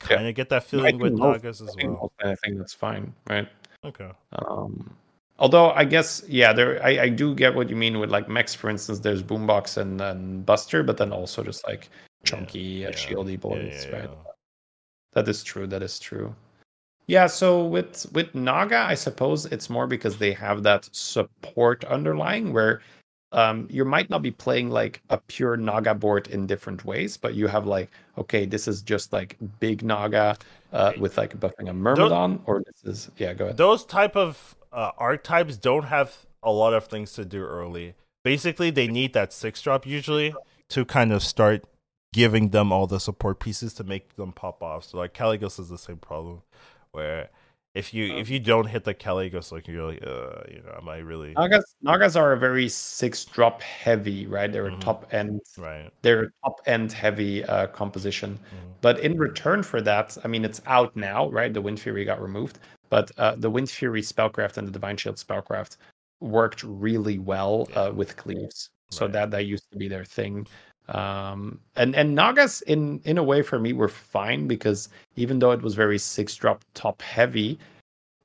kind of yeah. get that feeling with Nagas as well. I think that's fine, right? Okay. Um, although I guess yeah, there I, I do get what you mean with like mechs, for instance. There's Boombox and, and Buster, but then also just like chunky, yeah, uh, shieldy boys, right? That is true. That is true. Yeah, so with with Naga, I suppose it's more because they have that support underlying where um, you might not be playing like a pure Naga board in different ways, but you have like, okay, this is just like big Naga uh, with like buffing a Myrmidon, those, or this is yeah, go ahead. Those type of uh, archetypes don't have a lot of things to do early. Basically, they need that six drop usually to kind of start giving them all the support pieces to make them pop off. So like Kalecgos is the same problem where if you if you don't hit the Kalecgos, like you're like, uh, you know, am I really? Nagas Nagas are a very six drop heavy, right? They're mm-hmm. top end, right? They're a top end heavy uh, composition. Mm-hmm. But in return for that, I mean, it's out now, right? The Wind Fury got removed, but uh, the Wind Fury spellcraft and the Divine Shield spellcraft worked really well yeah. uh, with cleaves. So right. that that used to be their thing. Um, and and Nagas in in a way for me were fine because even though it was very six drop top heavy,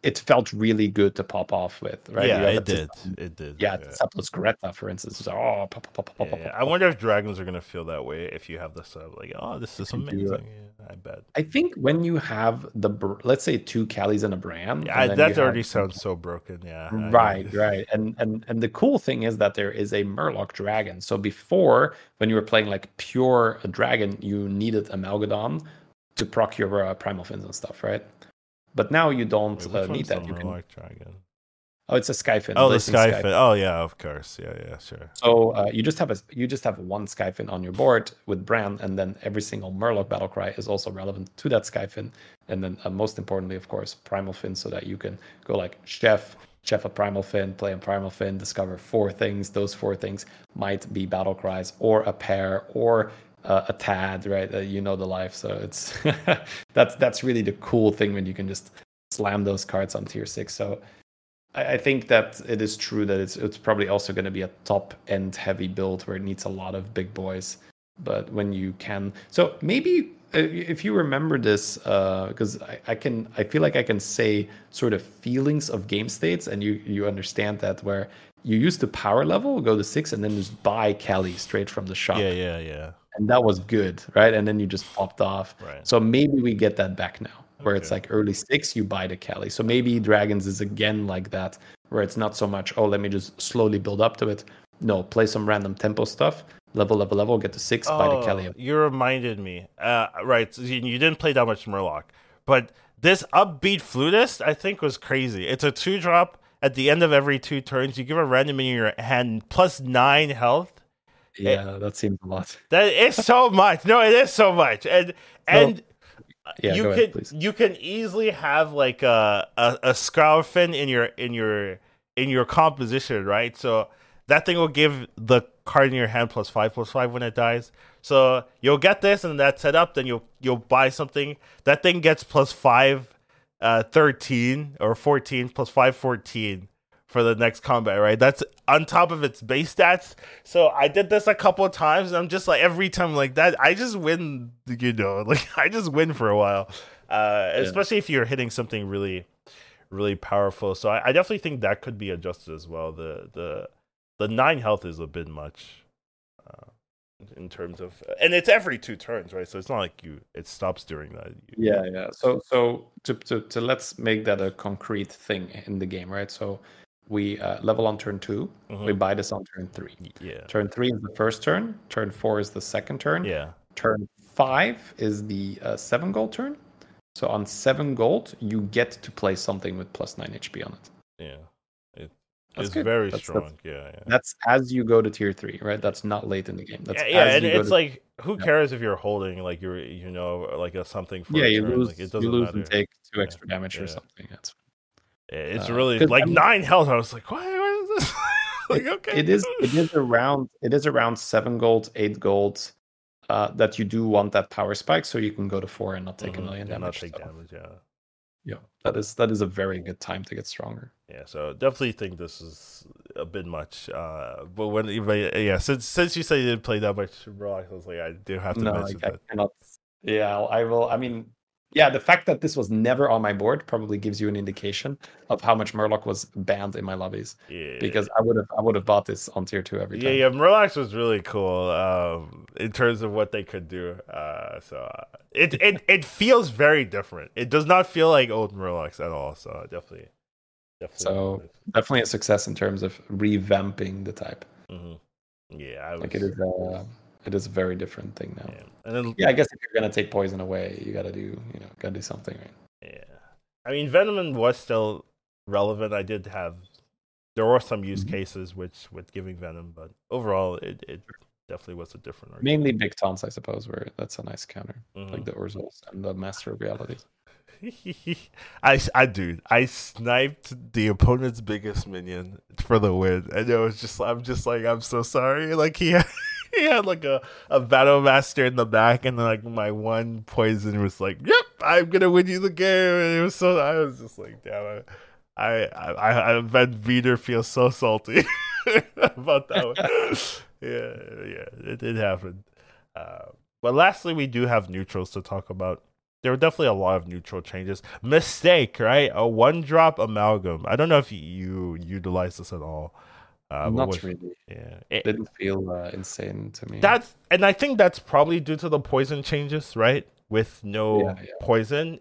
it felt really good to pop off with, right? Yeah, it did. it did. Yeah, yeah. Sepulus Greta, for instance, is oh, pop, pop, pop, yeah, I wonder if dragons are gonna feel that way if you have the sub. Like, oh, this is amazing. Yeah, I bet. I think when you have the let's say two Callies and a Brann, yeah, that already have... sounds so broken. Yeah, right, right. And and and the cool thing is that there is a Murloc dragon. So before, when you were playing like pure dragon, you needed a Malgadon to proc your uh, primal fins and stuff, right? But now you don't Wait, uh, need that. You can. Oh, it's a Skyfin. Oh, the Skyfin. Sky oh, yeah, of course. Yeah, yeah, sure. So uh, you just have a you just have one Skyfin on your board with Brann, and then every single Murloc battle cry is also relevant to that Skyfin, and then uh, most importantly, of course, Primal Fin, so that you can go like Chef, Chef a Primal Fin, play a Primal Fin, discover four things. Those four things might be battle cries, or a pair, or uh, a tad, right? Uh, you know the life, so it's that's that's really the cool thing when you can just slam those cards on tier six. So I, I think that it is true that it's it's probably also going to be a top end heavy build where it needs a lot of big boys. But when you can, so maybe uh, if you remember this, because uh, I, I can, I feel like I can say sort of feelings of game states, and you you understand that where you used to power level, go to six, and then just buy Kelly straight from the shop. Yeah, yeah, yeah and that was good, right? And then you just popped off. Right. So maybe we get that back now, where okay. it's like early six, you buy the Kelly. So maybe Dragons is again like that, where it's not so much, oh, let me just slowly build up to it. No, play some random tempo stuff, level, level, level, get to six, oh, buy the Kelly. You reminded me. Uh, right. So you didn't play that much Murloc, but this upbeat flutist, I think, was crazy. It's a two drop. At the end of every two turns, you give a random in your hand plus nine health yeah, it, that seems a lot. That is so much. No, it is so much, and so, and yeah, you can ahead, you can easily have like a a, a in your in your in your composition, right? So that thing will give the card in your hand plus five plus five when it dies. So you'll get this and that set up, then you'll you'll buy something. That thing gets plus five uh 13 or 14 plus 5 14 for the next combat, right? That's on top of its base stats. So I did this a couple of times. I'm just like every time like that, I just win. You know, like I just win for a while, uh, yeah. especially if you're hitting something really, really powerful. So I, I, definitely think that could be adjusted as well. The the the nine health is a bit much. Uh, in terms of and it's every two turns right so it's not like you it stops during that yeah yeah so so to, to to let's make that a concrete thing in the game right so we uh, level on turn 2 Mhm. We buy this on turn three. Yeah. Turn three is the first turn. Turn four is the second turn. Yeah. Turn five is the uh, seven gold turn. So on seven gold, you get to play something with plus nine HP on it. Yeah. It, it's good. very That's- strong. that's- yeah. Yeah. That's as you go to tier three, right? That's not late in the game. That's yeah, yeah, as and you go it's to- like who cares if you're holding like you're you know like a something for yeah, you turn, lose, like, it you doesn't lose matter. and take two extra damage or something. That's It's uh, really like I mean- nine health. I was like, what, what is this? like okay, it is it is around it is around seven gold, eight gold. Uh, that you do want that power spike so you can go to four and not take Mhm, a million and not take so, damage. Yeah. Yeah, that is that is a very good time to get stronger. Yeah, so definitely think this is a bit much. Uh, but when yeah, since since you said you didn't play that much I was like, I do have to no, I, mention I that. cannot. Yeah, I will. I mean, yeah, the fact that this was never on my board probably gives you an indication of how much Murloc was banned in my lobbies. Yeah, Because I would have, I would have bought this on tier two every time. yeah, yeah, Murlocs was really cool um, in terms of what they could do. Uh, so uh, it it it feels very different. It does not feel like old Murlocs at all. So definitely, definitely. So, Definitely a success in terms of revamping the type. Mm-hmm. yeah, I was, Like it is a, it is a very different thing now. yeah. and then Yeah, I guess if you're gonna take poison away, you gotta do, you know, gotta do something, right? Yeah. I mean, Venom was still relevant. I did have, there were some use Mhm. cases which with giving Venom, but overall, it, it definitely was a different argument. Mainly big taunts, I suppose, where that's a nice counter, Mhm. like the Urzals and the Master of Realities. I, I, dude, I sniped the opponent's biggest minion for the win, and it was just, I'm just like, I'm so sorry. Like he he had like a a battle master in the back, and like my one poison was like, "Yep, I'm gonna win you the game." And it was so, I was just like, damn. I I I, I bet Vader feels so salty about that one. yeah, yeah, it did happen. Uh, but lastly, we do have neutrals to talk about. There were definitely a lot of neutral changes. Mistake, right? A one drop amalgam. I don't know if you utilize this at all. Uh, Not what- really. Yeah. It- Didn't feel uh, insane to me. that's and I think that's probably due to the poison changes, right? With no Yeah, yeah. poison,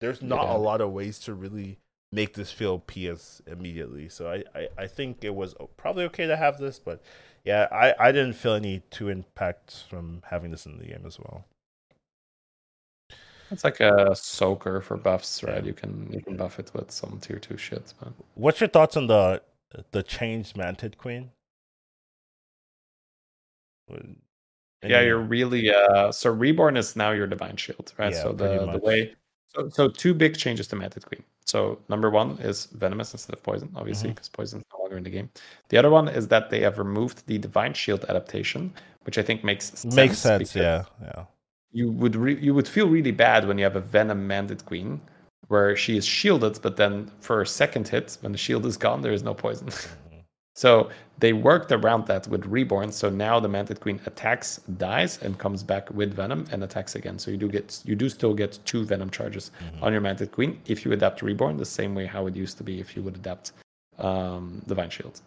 there's not Yeah. a lot of ways to really make this feel PS immediately. So I, I, I think it was probably okay to have this, but yeah, I, I didn't feel any two impacts from having this in the game as well. It's like a soaker for buffs, right? You can you can buff it with some tier two shit, but What's your thoughts on the the changed Mantid Queen? Yeah, you're really uh so reborn is now your divine shield, right? Yeah, so the the way so so two big changes to Mantid Queen. So number one is venomous instead of poison, obviously, because poison is no longer in the game. The other one is that they have removed the divine shield adaptation, which I think makes sense. makes sense. Yeah, yeah. You would re- you would feel really bad when you have a venom Mantid Queen where she is shielded, but then for a second hit, when the shield is gone, there is no poison. So they worked around that with Reborn. So now the Mantid Queen attacks, dies, and comes back with Venom and attacks again. So you do get you do still get two Venom charges Mhm. on your Mantid Queen if you adapt Reborn the same way how it used to be if you would adapt um, Divine Shield.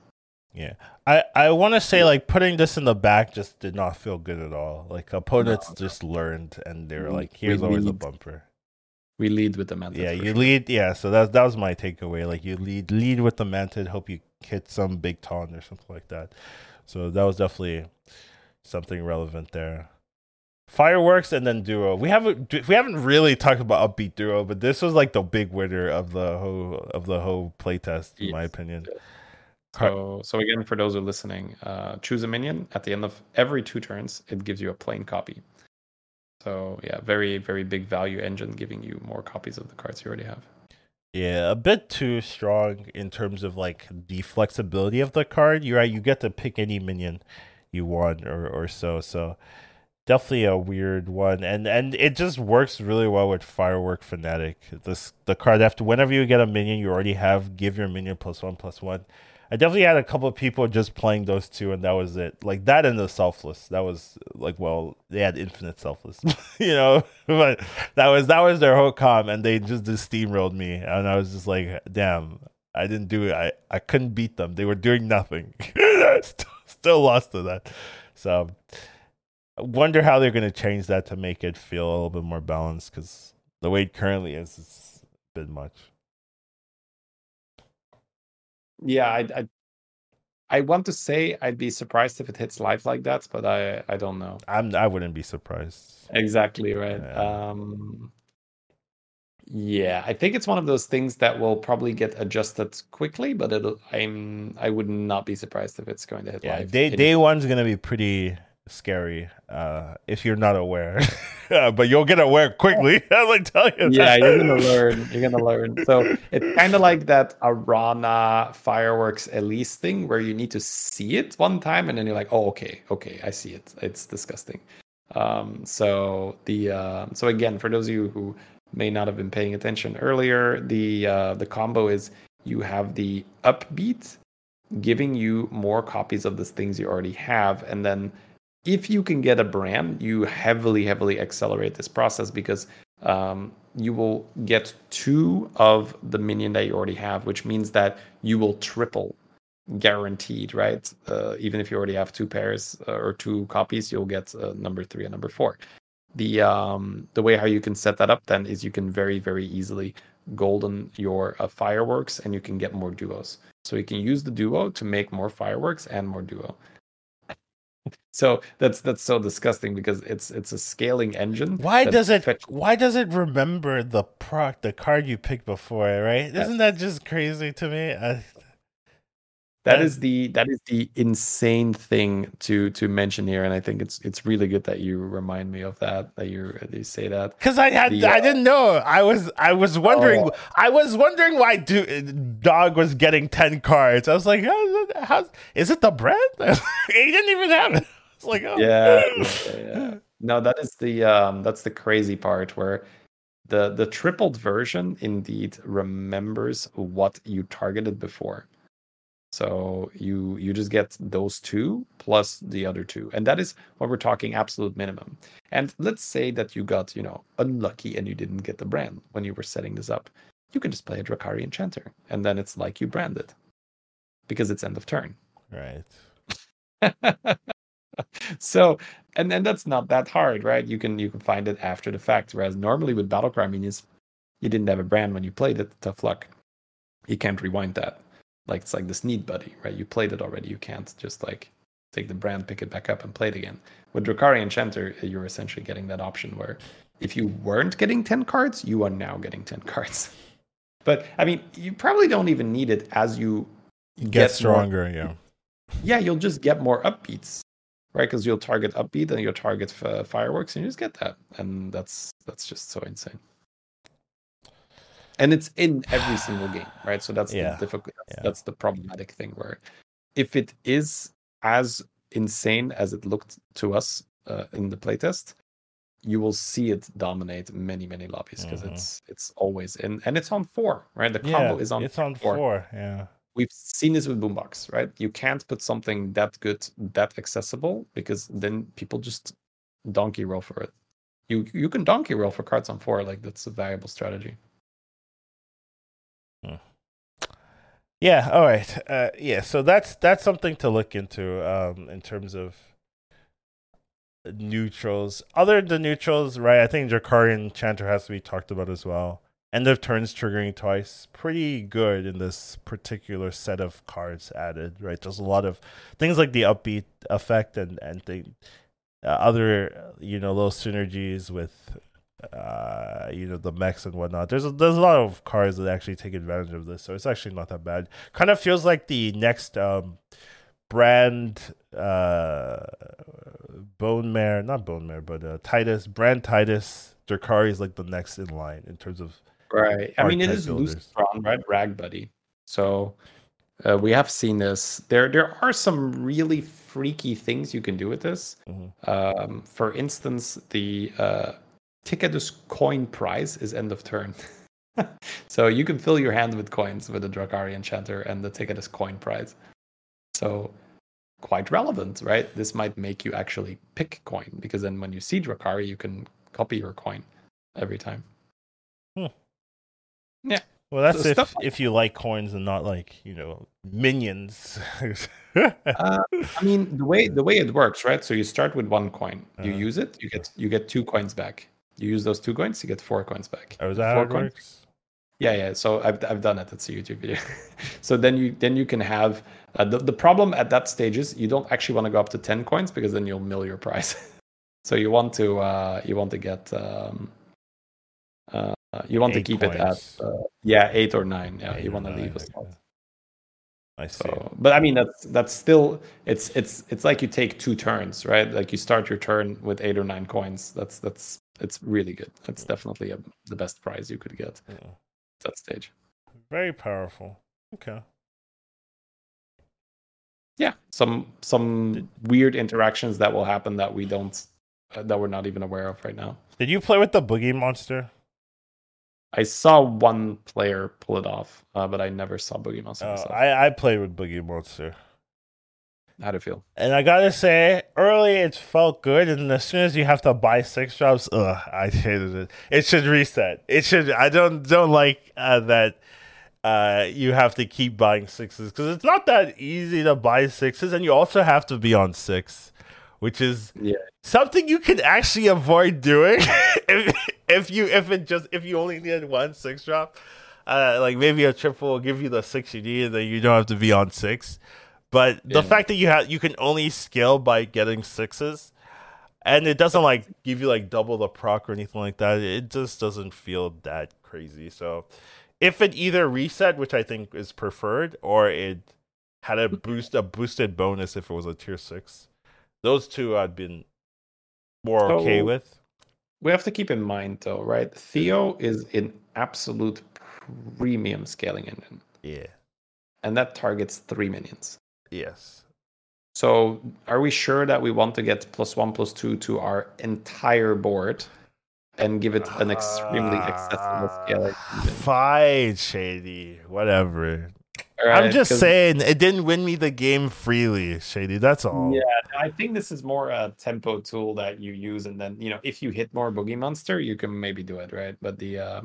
Yeah, I I want to say like putting this in the back just did not feel good at all. Like opponents No, no. just learned and they're We- like, "Here's we always a bumper." We lead with the Mantid. Yeah, you sure. lead. Yeah, so that that was my takeaway. Like you lead lead with the mantid, hope you hit some big ton or something like that. So that was definitely something relevant there. Fireworks and then duo. We haven't we haven't really talked about upbeat duo, but this was like the big winner of the whole of the whole playtest, in my opinion. So, so again, for those who are listening, uh, choose a minion. At the end of every two turns, it gives you a plain copy. So yeah, very very big value engine, giving you more copies of the cards you already have. Yeah, a bit too strong in terms of like the flexibility of the card. You're right, you get to pick any minion you want or, or so. So definitely a weird one. And and it just works really well with Firework Fanatic. This the card after whenever you get a minion you already have, give your minion plus one plus one. I definitely had a couple of people just playing those two and that was it. Like that and the selfless. That was like well, they had infinite selfless. you know? but that was that was their whole com and they just, just steamrolled me and i was just like damn i didn't do it i i couldn't beat them they were doing nothing still, still lost to that so i wonder how they're to change that to make it feel a little bit more balanced because the way it currently is a bit much yeah, I, I I want to say I'd be surprised if it hits live like that, but I I don't know. I'm I wouldn't be surprised. Exactly right. Yeah. Um, yeah, I think it's one of those things that will probably get adjusted quickly, but it'll. I'm. I would not be surprised if it's going to hit yeah, live. Day day one's gonna be pretty scary uh, if you're not aware. but you'll get aware quickly. I like tell you. Yeah, you're gonna learn. You're gonna learn. So it's kind of like that Aranna fireworks Elise thing where you need to see it one time and then you're like, oh, okay, okay, I see it. It's disgusting. Um, so the uh, so again, for those of you who may not have been paying attention earlier, the uh, the combo is you have the upbeat giving you more copies of the things you already have, and then if you can get a Brann, you heavily, heavily accelerate this process because um, you will get two of the minion that you already have, which means that you will triple guaranteed, right? Uh, even if you already have two pairs uh, or two copies, you'll get uh, number three and number four. The um, the way how you can set that up then is you can very, very easily golden your uh, fireworks and you can get more duos. So you can use the duo to make more fireworks and more duo so that's that's so disgusting because it's it's a scaling engine. Why does it fetch- why does it remember the proc the card you picked before, right? Isn't that just crazy to me? I, that is the that is the insane thing to to mention here, and I think it's it's really good that you remind me of that that you you say that because I had the, I didn't know I was I was wondering oh. I was wondering why do, dog was getting ten cards. I was like, how, how's is it the bread? he didn't even have it. It's like, oh. yeah, yeah, yeah. No, that is the um that's the crazy part where the the tripled version indeed remembers what you targeted before. So you you just get those two plus the other two, and that is what we're talking absolute minimum. And let's say that you got you know unlucky and you didn't get the Brann when you were setting this up, you can just play a Drakkari Enchanter, and then it's like you branded because it's end of turn. Right. so and then that's not that hard, right? You can you can find it after the fact. Whereas normally with Battlecry Minis, you didn't have a Brann when you played it. Tough luck. You can't rewind that like it's like this need buddy, right? You played it already. You can't just like take the Brann, pick it back up, and play it again. With Drakkari Enchanter, you're essentially getting that option where if you weren't getting 10 cards, you are now getting 10 cards. But I mean, you probably don't even need it as you get, get stronger. More, yeah. Yeah, you'll just get more upbeats, right? Because you'll target upbeat and you'll target uh, fireworks, and you just get that, and that's that's just so insane and it's in every single game, right? So that's yeah. the difficult. That's, yeah. that's the problematic thing where if it is as insane as it looked to us uh, in the playtest, you will see it dominate many many lobbies because mm-hmm. it's it's always in and it's on four, right? The combo yeah, is on. It's on four. four. Yeah. We've seen this with Boombox, right? You can't put something that good, that accessible, because then people just donkey roll for it. You you can donkey roll for cards on four, like that's a valuable strategy. Yeah. All right. Uh, yeah. So that's that's something to look into um, in terms of neutrals. Other than neutrals, right? I think Drakkari Enchanter has to be talked about as well. End of turns triggering twice, pretty good in this particular set of cards added, right? There's a lot of things like the upbeat effect and and the uh, other you know little synergies with uh, you know the mechs and whatnot. There's a, there's a lot of cars that actually take advantage of this, so it's actually not that bad. Kind of feels like the next um, Brann uh, Bone Mare, not Bone Mare, but uh, Titus Brann Titus Drakkari is like the next in line in terms of right. I mean, it is loose Lucifron, right? Rag Buddy. So uh, we have seen this. There there are some really freaky things you can do with this. Mm-hmm. Um, for instance, the uh, Tickatus coin prize is end of turn. so you can fill your hand with coins with the Drakkari Enchanter and the Tickatus coin prize. So quite relevant, right? This might make you actually pick coin because then when you see Drakkari, you can copy your coin every time. Hmm. Yeah. Well, that's so if, like if you like coins and not like you know minions. uh, I mean, the way the way it works, right? So you start with one coin, you uh, use it, you get you get two coins back. You use those two coins, you get four coins back. Oh, is that four how it coins. works? Yeah, yeah. So I've I've done it. It's a YouTube video. so then you then you can have uh, the the problem at that stage is you don't actually want to go up to ten coins because then you'll mill your price. so you want to uh, you want to get um, uh, you want eight to keep coins. it at uh, yeah eight or nine. Yeah, eight you want to leave a slot. I see. So, but I mean that's that's still it's it's it's like you take two turns, right? Like you start your turn with eight or nine coins. That's that's it's really good. That's definitely a, the best prize you could get yeah. that stage. Very powerful. Okay. Yeah, some some weird interactions that will happen that we don't uh, that we're not even aware of right now. Did you play with the boogie monster? I saw one player pull it off, uh, but I never saw Boogie Monster. Oh, I, I played with Boogie Monster. How'd it feel? And I gotta say, early it felt good, and as soon as you have to buy six drops, ugh, I hated it. It should reset. It should. I don't don't like uh, that. Uh, you have to keep buying sixes because it's not that easy to buy sixes, and you also have to be on six, which is yeah. something you can actually avoid doing if, if you if it just if you only need one six drop. Uh, like maybe a triple will give you the six you need, and then you don't have to be on six. But the yeah. fact that you have you can only scale by getting sixes, and it doesn't like give you like double the proc or anything like that. It just doesn't feel that crazy. So if it either reset, which I think is preferred, or it had a boost a boosted bonus if it was a tier six, those two I'd been more so, okay with. We have to keep in mind though, right? Theo is an absolute premium scaling engine. Yeah. And that targets three minions. Yes. So are we sure that we want to get plus one, plus two to our entire board and give it an extremely accessible ah, scale? Fine, Shady. Whatever. Right, I'm just saying it didn't win me the game freely, Shady. That's all. Yeah, I think this is more a tempo tool that you use, and then you know if you hit more boogie monster, you can maybe do it, right? But the uh,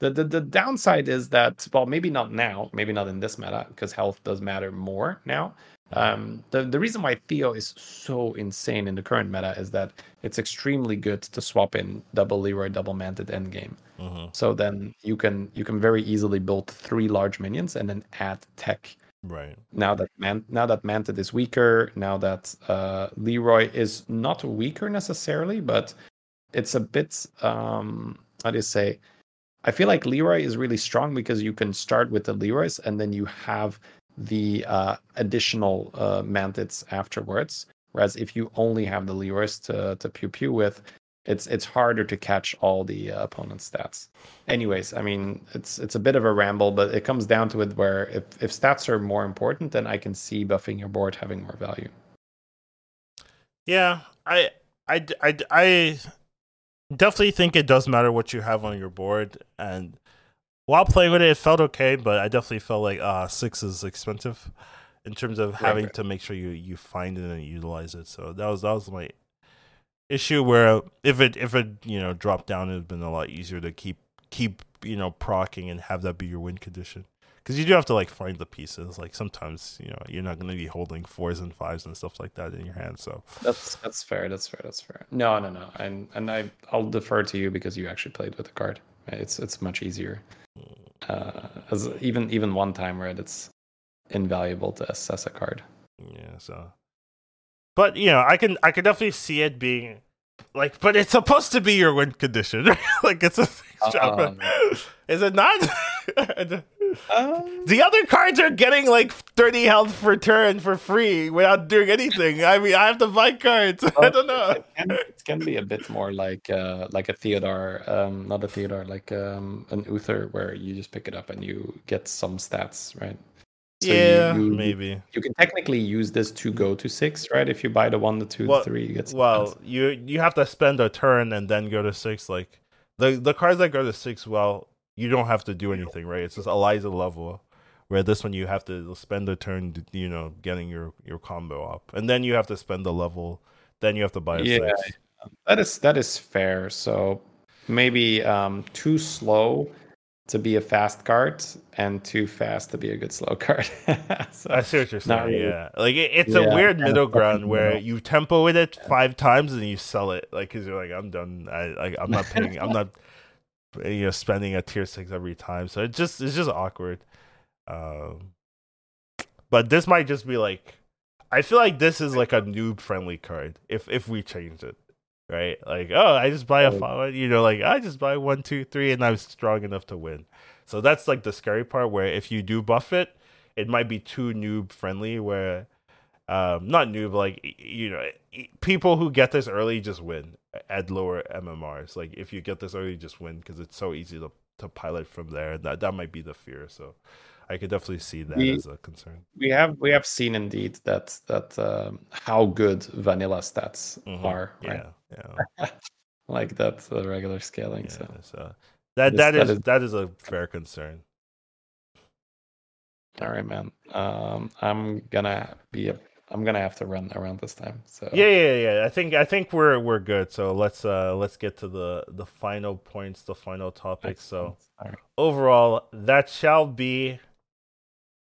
the, the the downside is that well, maybe not now, maybe not in this meta because health does matter more now. Um, the the reason why Theo is so insane in the current meta is that it's extremely good to swap in double Leeroy, double Mantid endgame. Mm-hmm. So then you can you can very easily build three large minions and then add tech. Right now that man now that Mantid is weaker, now that uh, Leeroy is not weaker necessarily, but it's a bit um, how do you say? I feel like Leeroy is really strong because you can start with the Leeroys and then you have the uh, additional uh, mantids afterwards. Whereas if you only have the Leeroys to, to pew pew with, it's it's harder to catch all the uh, opponent's stats. Anyways, I mean it's it's a bit of a ramble, but it comes down to it where if, if stats are more important, then I can see buffing your board having more value. Yeah, I I I, I definitely think it does matter what you have on your board. And while playing with it, it felt okay, but I definitely felt like uh, six is expensive in terms of having right. to make sure you you find it and utilize it. So that was that was my issue. Where if it if it you know dropped down, it'd been a lot easier to keep keep you know procking and have that be your win condition because you do have to like find the pieces. Like sometimes you know you're not going to be holding fours and fives and stuff like that in your hand. So that's that's fair. That's fair. That's fair. No, no, no. And and I I'll defer to you because you actually played with the card. It's it's much easier. Uh, as even even one time, right? It's invaluable to assess a card. Yeah. So, but you know, I can I can definitely see it being like, but it's supposed to be your win condition. like it's a uh, is it not? Um, the other cards are getting like 30 health per turn for free without doing anything. I mean, I have to buy cards. I don't know. It can, it can, be a bit more like uh, like a Theodore, um, not a Theodore, like um, an Uther, where you just pick it up and you get some stats, right? So yeah, you, you, maybe you can technically use this to go to six, right? If you buy the one, the two, well, the three, you get. well, you you have to spend a turn and then go to six. Like the the cards that go to six, well, you don't have to do anything, right? It's just Eliza level. Where this one you have to spend a turn, you know, getting your your combo up, and then you have to spend the level. Then you have to buy a yeah, six. that is that is fair. So maybe um, too slow to be a fast card and too fast to be a good slow card. so, I see what you're saying. Really. Yeah, like it, it's yeah, a weird middle ground where you tempo with it five times and you sell it, like because you're like, I'm done. I like I'm not paying. I'm not you know spending a tier six every time. So it just it's just awkward. Um, but this might just be like I feel like this is like a noob friendly card if if we change it. Right? Like, oh, I just buy a five, you know, like I just buy one, two, three, and I'm strong enough to win. So that's like the scary part where if you do buff it, it might be too noob friendly where um not noob like you know people who get this early just win at lower mmrs like if you get this early just win because it's so easy to to pilot from there. That that might be the fear. So i could definitely see that we, as a concern. we have we have seen indeed that that um, how good vanilla stats mm-hmm. are right? yeah yeah. Like that uh, regular scaling yeah, so. so that that is, that is that is a fair concern. All right man. Um i'm gonna be a I'm gonna have to run around this time. So yeah, yeah, yeah. I think I think we're we're good. So let's uh let's get to the the final points, the final topics. So right. overall, that shall be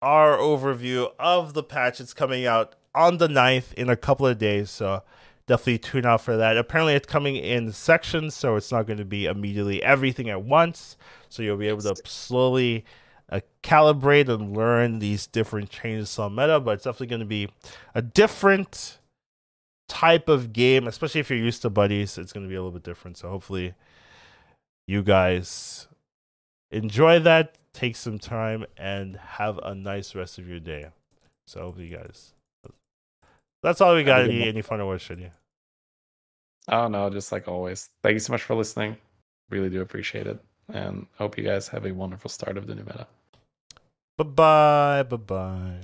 our overview of the patch. It's coming out on the 9th in a couple of days. So definitely tune out for that. Apparently, it's coming in sections, so it's not going to be immediately everything at once. So you'll be able to slowly uh, calibrate and learn these different changes on meta, but it's definitely going to be a different type of game, especially if you're used to buddies. It's going to be a little bit different. So hopefully, you guys enjoy that, take some time, and have a nice rest of your day. So hopefully, you guys. That's all we got. Any any final words, Shania? Oh no, just like always. Thank you so much for listening. Really do appreciate it and hope you guys have a wonderful start of the new meta. Bye bye. Bye bye.